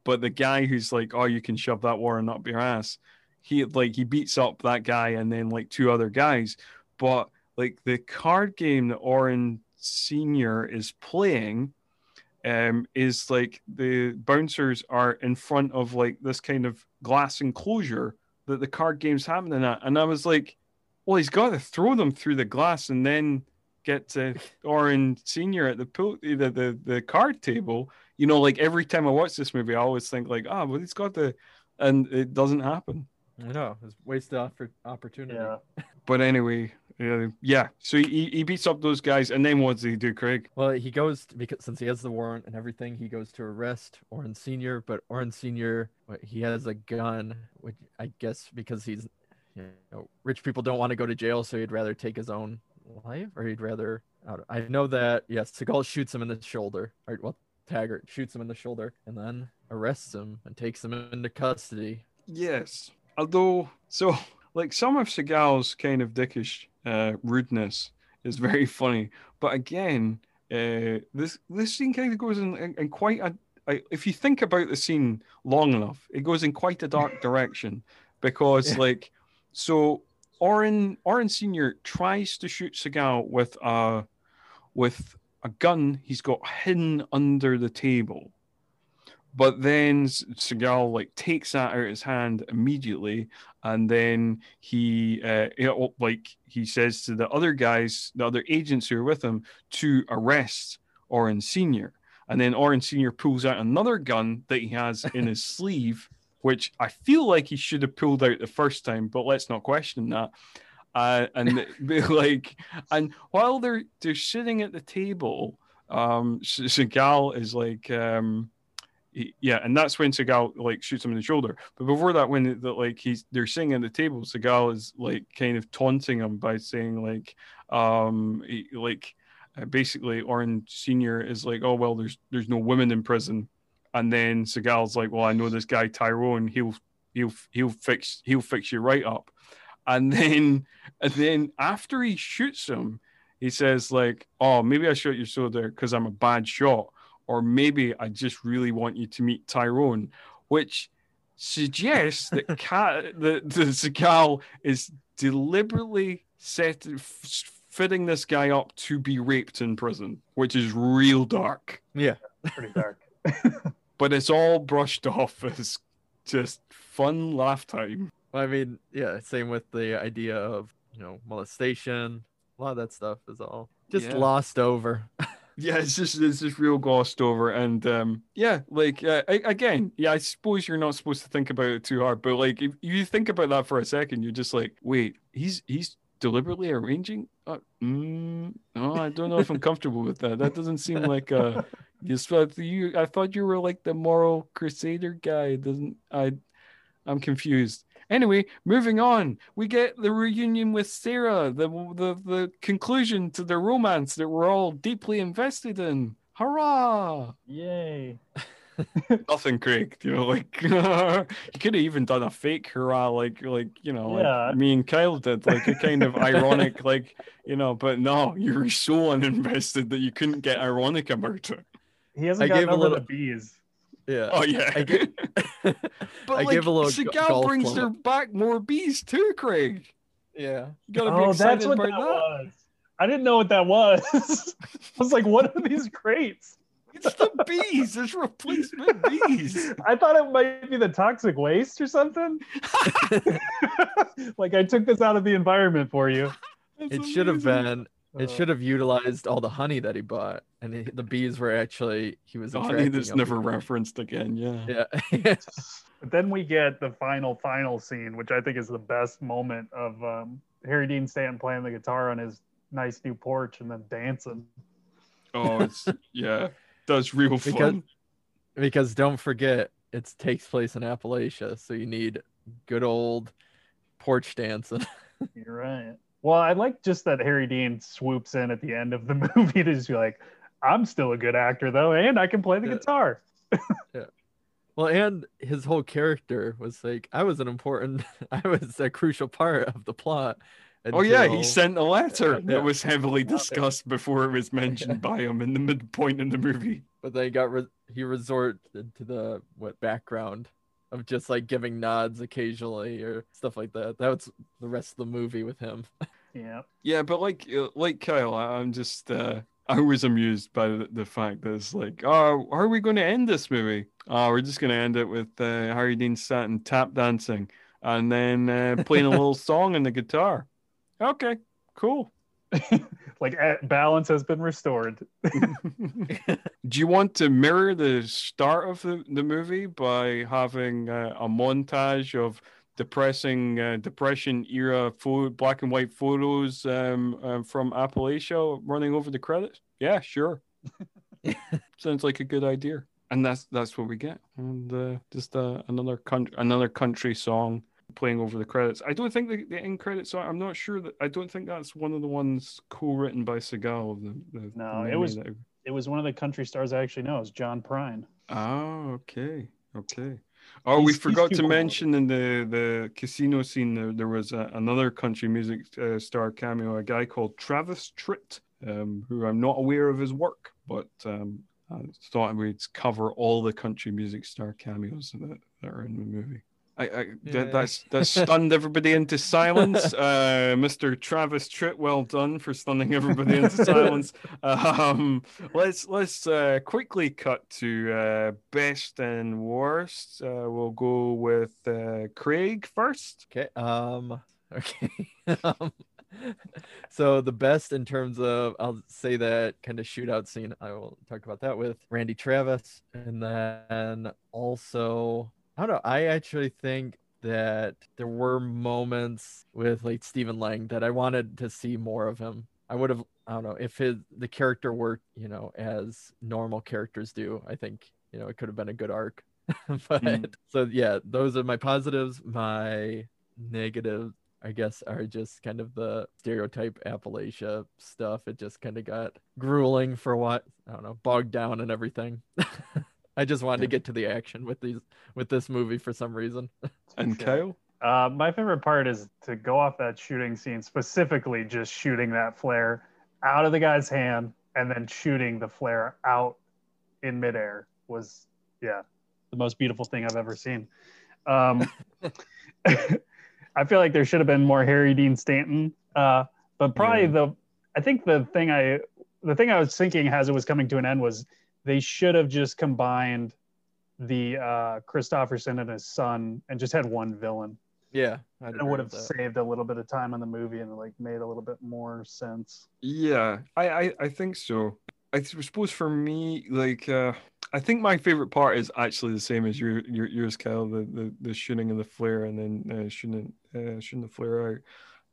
but the guy who's like oh you can shove that warren up your ass he like he beats up that guy and then like two other guys but like the card game that Oren Senior is playing um is like the bouncers are in front of like this kind of glass enclosure that the card game's happening at and I was like well he's got to throw them through the glass and then get to (laughs) Oren Senior at the pool the, the the card table you know like every time I watch this movie I always think like ah well he's got the and it doesn't happen No, it's wasted oppor- opportunity. Yeah. but anyway, yeah. So he, he beats up those guys, and then what does he do, Craig? Well, he goes to, because since he has the warrant and everything, he goes to arrest Oren Senior. But Oren Senior, he has a gun, which I guess because he's, you know, rich people don't want to go to jail, so he'd rather take his own life, or he'd rather. I know that yes, Seagal shoots him in the shoulder, or well, Taggart shoots him in the shoulder, and then arrests him and takes him into custody. Yes. Although, so like some of Seagal's kind of dickish uh, rudeness is (laughs) very funny, but again, uh, this this scene kind of goes in, in, in quite a. I, if you think about the scene long enough, it goes in quite a dark (laughs) direction because, Yeah. like, so Oren Oren Senior tries to shoot Seagal with a with a gun he's got hidden under the table. But then Seagal like takes that out of his hand immediately, and then he, uh, like he says to the other guys, the other agents who are with him, to arrest Oren Senior. And then Oren Senior pulls out another gun that he has (laughs) in his sleeve, which I feel like he should have pulled out the first time, but let's not question that. Uh, and (laughs) (laughs) like, and while they're they're sitting at the table, um, Seagal is like, um, he, yeah, and that's when Seagal like shoots him in the shoulder. But before that, when the, like he's they're sitting at the table, Seagal is like kind of taunting him by saying like, um, he, like uh, basically Orin Senior is like, oh well, there's there's no women in prison, and then Seagal's like, well, I know this guy Tyrone, he'll he'll he'll fix he'll fix you right up, and then and then after he shoots him, he says like, oh maybe I shot your shoulder because I'm a bad shot, or maybe I just really want you to meet Tyrone, which suggests that (laughs) Cat that the Seagal is deliberately set fitting this guy up to be raped in prison, which is real dark. Yeah, Pretty dark. (laughs) But it's all brushed off as just fun laugh time. I mean, yeah, same with the idea of you know molestation. A lot of that stuff is all just Yeah. lost over. (laughs) Yeah, it's just it's just real glossed over, and um, yeah, like uh, a- again, yeah, I suppose you're not supposed to think about it too hard, but like if you think about that for a second, you're just like, wait, he's he's deliberately arranging. Uh, mm, no, I don't know if I'm comfortable with that. That doesn't seem like uh, (laughs) you. You, I thought you were like the moral crusader guy. Doesn't I? I'm confused. Anyway, moving on, we get the reunion with Sarah, the the the conclusion to the romance that we're all deeply invested in. Hurrah! Yay. (laughs) Nothing, Craig. You know, like (laughs) you could have even done a fake hurrah, like like you know, Yeah. like me and Kyle did, like a kind of (laughs) ironic, like you know. But no, you were so uninvested that you couldn't get ironic about it. He hasn't I gotten gave a over little- the bees. Yeah. Oh yeah. I get- (laughs) but I like, gave a little g- Seagal golf brings club. her back more bees too, Craig. yeah. You gotta be Oh, excited that's what about that, that. was. I didn't know what that was. (laughs) I was like, what are these crates? It's the bees. It's replacement bees. (laughs) I thought it might be the toxic waste or something. like I took this out of the environment for you. That's It should have been. It Uh, should have utilized all the honey that he bought, and he, the bees were actually he was. The honey attracting that's them. never referenced again. Yeah. Yeah. (laughs) But then we get the final, final scene, which I think is the best moment of um, Harry Dean Stanton playing the guitar on his nice new porch and then dancing. Oh, it's (laughs) yeah. That's real Because- fun. because don't forget, it takes place in Appalachia, so you need good old porch dancing. (laughs) You're right. Well, I like just that Harry Dean swoops in at the end of the (laughs) movie to just be like, I'm still a good actor though, and I can play the Yeah. guitar. (laughs) Well, and his whole character was like, I was an important, (laughs) I was a crucial part of the plot. Oh yeah, he sent a letter Yeah. that was heavily discussed before it was mentioned by him in the midpoint in the movie. but then he got re- he resorted to the what background of just like giving nods occasionally or stuff like that. That was the rest of the movie with him. (laughs) Yeah. Yeah, but like uh, like Kyle, I- I'm just uh I was amused by the, the fact that it's like, oh, how are we going to end this movie? Oh, we're just going to end it with uh, Harry Dean Stanton tap dancing and then uh, playing a little (laughs) song on the guitar. Okay, cool. (laughs) like balance has been restored. (laughs) Do you want to mirror the start of the, the movie by having uh, a montage of depressing uh, depression era photo, black and white photos um, uh, from Appalachia running over the credits? Yeah, sure. (laughs) Sounds like a good idea. And that's that's what we get. And uh, just uh, another country another country song playing over the credits. I don't think the, the end credits song. I'm not sure that I don't think that's one of the ones co-written by Seagal. The, the, No, it was- that It was one of the country stars I actually know. It's John Prine. Oh, okay, okay. Oh, we He's- he's forgot to cool. mention in the the casino scene there, there was a, another country music uh, star cameo, a guy called Travis Tritt, um, who I'm not aware of his work, but um, I thought we'd cover all the country music star cameos that, that are in the movie. I, I Yeah. that, that's that stunned everybody into silence. (laughs) Uh, Mr. Travis Tritt, well done for stunning everybody into (laughs) silence. Um, let's let's uh, quickly cut to uh, best and worst. Uh, we'll go with uh, Craig first. Okay. Um. (laughs) Okay. um, so the best in terms of I'll say that kind of shootout scene. I will talk about that with Randy Travis, and then also I don't know. I actually think that there were moments with like Stephen Lang that I wanted to see more of him. I would have I don't know if his the character worked, you know, as normal characters do. I think you know it could have been a good arc. (laughs) but Mm. so yeah, those are my positives. My negatives, I guess, are just kind of the stereotype Appalachia stuff. It just kind of got grueling for what I don't know, bogged down and everything. (laughs) I just wanted to get to the action with these with this movie for some reason. (laughs) And Okay. Kyle? Uh, my favorite part is to go off that shooting scene, specifically just shooting that flare out of the guy's hand and then shooting the flare out in midair was, yeah, the most beautiful thing I've ever seen. Um, (laughs) I feel like there should have been more Harry Dean Stanton, uh, but probably Yeah. the, I think the thing I, the thing I was thinking as it was coming to an end was they should have just combined the uh Kristofferson and his son and just had one villain. Yeah, I'd It would have saved a little bit of time in the movie and like made a little bit more sense. Yeah, I, I, I think so. I suppose for me, like, uh, I think my favorite part is actually the same as your, your yours, Kyle. The, the, the shooting of the flare and then uh, shooting uh, shooting the flare out.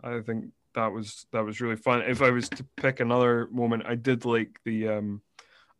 I think that was that was really fun. If I was to pick another moment, I did like the um,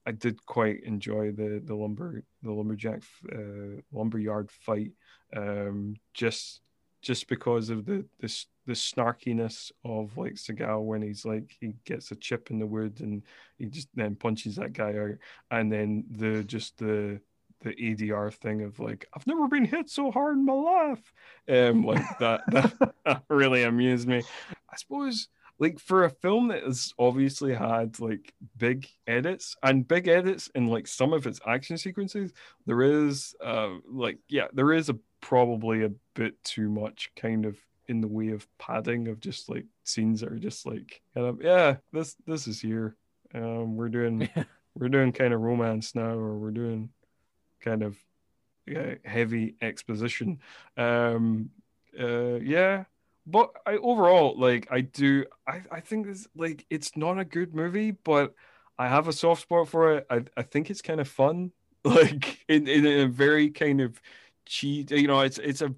I did quite enjoy the the lumber the lumberjack uh, lumberyard fight. Um, just just because of the this the snarkiness of like Seagal when he's like he gets a chip in the wood and he just then punches that guy out, and then the just the the ADR thing of like I've never been hit so hard in my life, um, like that, that (laughs) really amused me. I suppose like for a film that has obviously had like big edits and big edits in like some of its action sequences, there is uh like yeah there is a probably a bit too much kind of in the way of padding of just like scenes that are just like kind of yeah this this is here. Um we're doing (laughs) we're doing kind of romance now or we're doing kind of yeah, heavy exposition. Um uh yeah but I overall like I do I I think this like it's not a good movie but I have a soft spot for it. I I think it's kind of fun. (laughs) Like in in a very kind of cheat you know it's it's a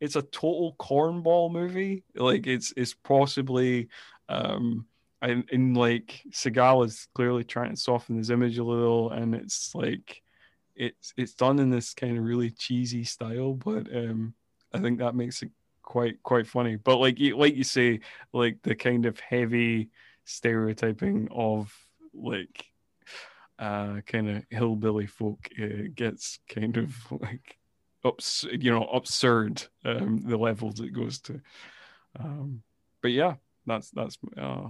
it's a total cornball movie. Like it's it's possibly um and, and like Seagal is clearly trying to soften his image a little and it's like it's it's done in this kind of really cheesy style but um I think that makes it quite quite funny. But like you like you say like the kind of heavy stereotyping of like uh kind of hillbilly folk uh, gets kind of like ups you know absurd um the levels it goes to. Um but yeah that's that's uh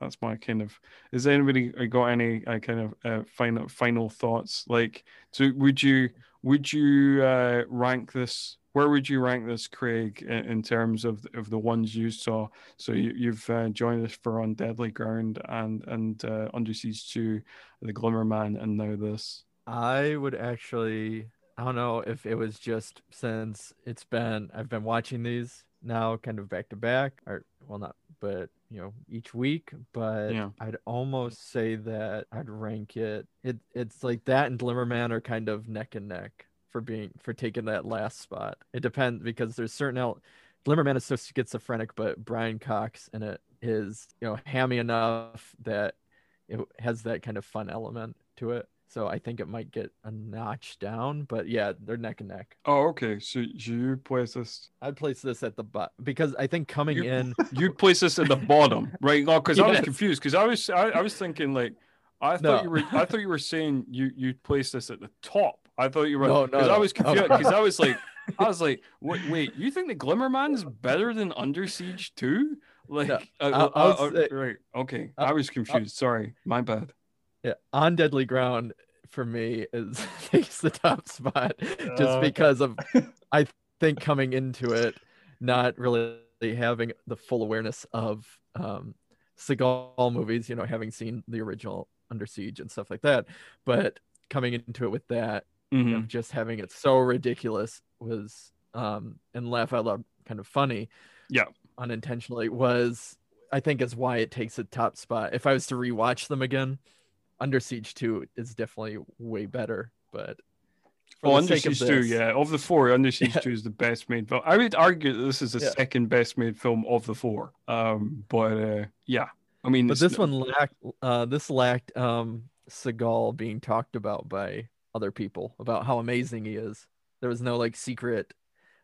that's my kind of is anybody got any uh, kind of uh, final final thoughts? Like so would you would you uh rank this where would you rank this craig in, in terms of of the ones you saw? So you, you've uh, joined us for on deadly ground and and uh, under siege 2 the glimmer man and now this. I would actually I don't know if it was just since it's been I've been watching these now kind of back to back or well not but you know each week but Yeah. I'd almost say that I'd rank it it it's like that and Glimmerman are kind of neck and neck for being for taking that last spot. It depends because there's certain el- Glimmerman is so schizophrenic but Brian Cox in it is you know hammy enough that it has that kind of fun element to it. So I think it might get a notch down, but yeah, they're neck and neck. oh okay so you place this I'd place this at the butt because I think coming You- in, (laughs) you place this at the bottom, right? No, because I was confused because I was I, I was thinking like I thought No. you were I thought you were saying you you place this at the top. I thought you were No, no, because I was (laughs) confused Okay. because I was like I was like (laughs) wait wait you think the Glimmer Man is better than Under Siege two? Like No, uh, I'll- uh, I'll uh, say- right okay I'll- I was confused. Sorry, my bad. yeah, on deadly ground for me is (laughs) takes the top spot just Uh, because of I think coming into it not really having the full awareness of um Seagal movies, you know, having seen the original Under Siege and stuff like that, but coming into it with that Mhm. of just having it so ridiculous was um and laugh out loud kind of funny Yeah. unintentionally was i think is why it takes a top spot if i was to rewatch them again under siege 2 is definitely way better but for Oh, Under Siege 2, yeah. Of the four, Under (laughs) Siege Yeah. 2 is the best made film. I would argue that this is the Yeah. second best made film of the four. Um, but uh, yeah, I mean, But this one lacked uh this lacked um Seagal being talked about by other people about how amazing he is. There was no like secret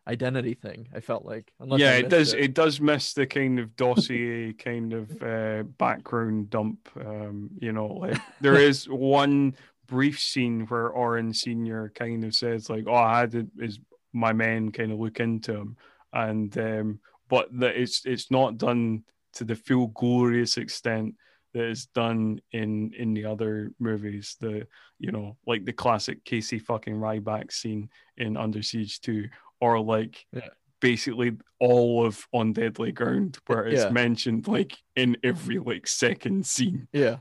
identity thing, I felt like. Unless yeah, it does. It. does miss the kind of dossier (laughs) kind of uh, background dump. Um, you know, like (laughs) there is one brief scene where Orin Senior kind of says like, "Oh, I had to, is my men kind of look into him," and um, but that it's it's not done to the full glorious extent that it's done in in the other movies. The you know like the classic Casey fucking Ryback scene in Under Siege Two, or like Yeah. basically all of On Deadly Ground, where it's Yeah. mentioned like in every like second scene. Yeah.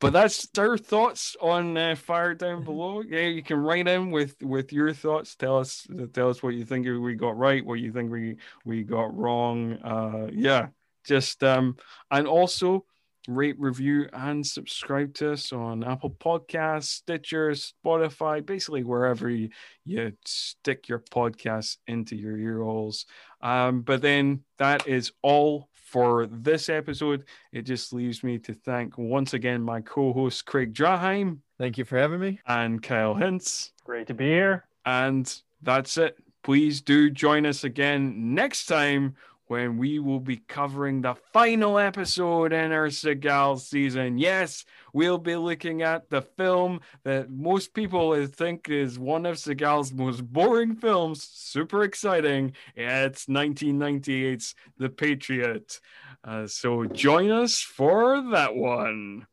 But that's our thoughts on uh, Fire Down Below. Yeah, you can write in with with your thoughts. Tell us tell us what you think we got right, what you think we we got wrong. Uh, yeah, just um, and also rate, review, and subscribe to us on Apple Podcasts, Stitcher, Spotify, basically wherever you, you stick your podcasts into your ear holes. Um, but then that is all for this episode. It just leaves me to thank once again my co-host Craig Draheim Thank you for having me. and Kyle Hintz. Great to be here. And that's it. Please do join us again next time when we will be covering the final episode in our Seagal season. Yes, we'll be looking at the film that most people think is one of Seagal's most boring films. Super exciting. It's 1998's The Patriot. Uh, so join us for that one.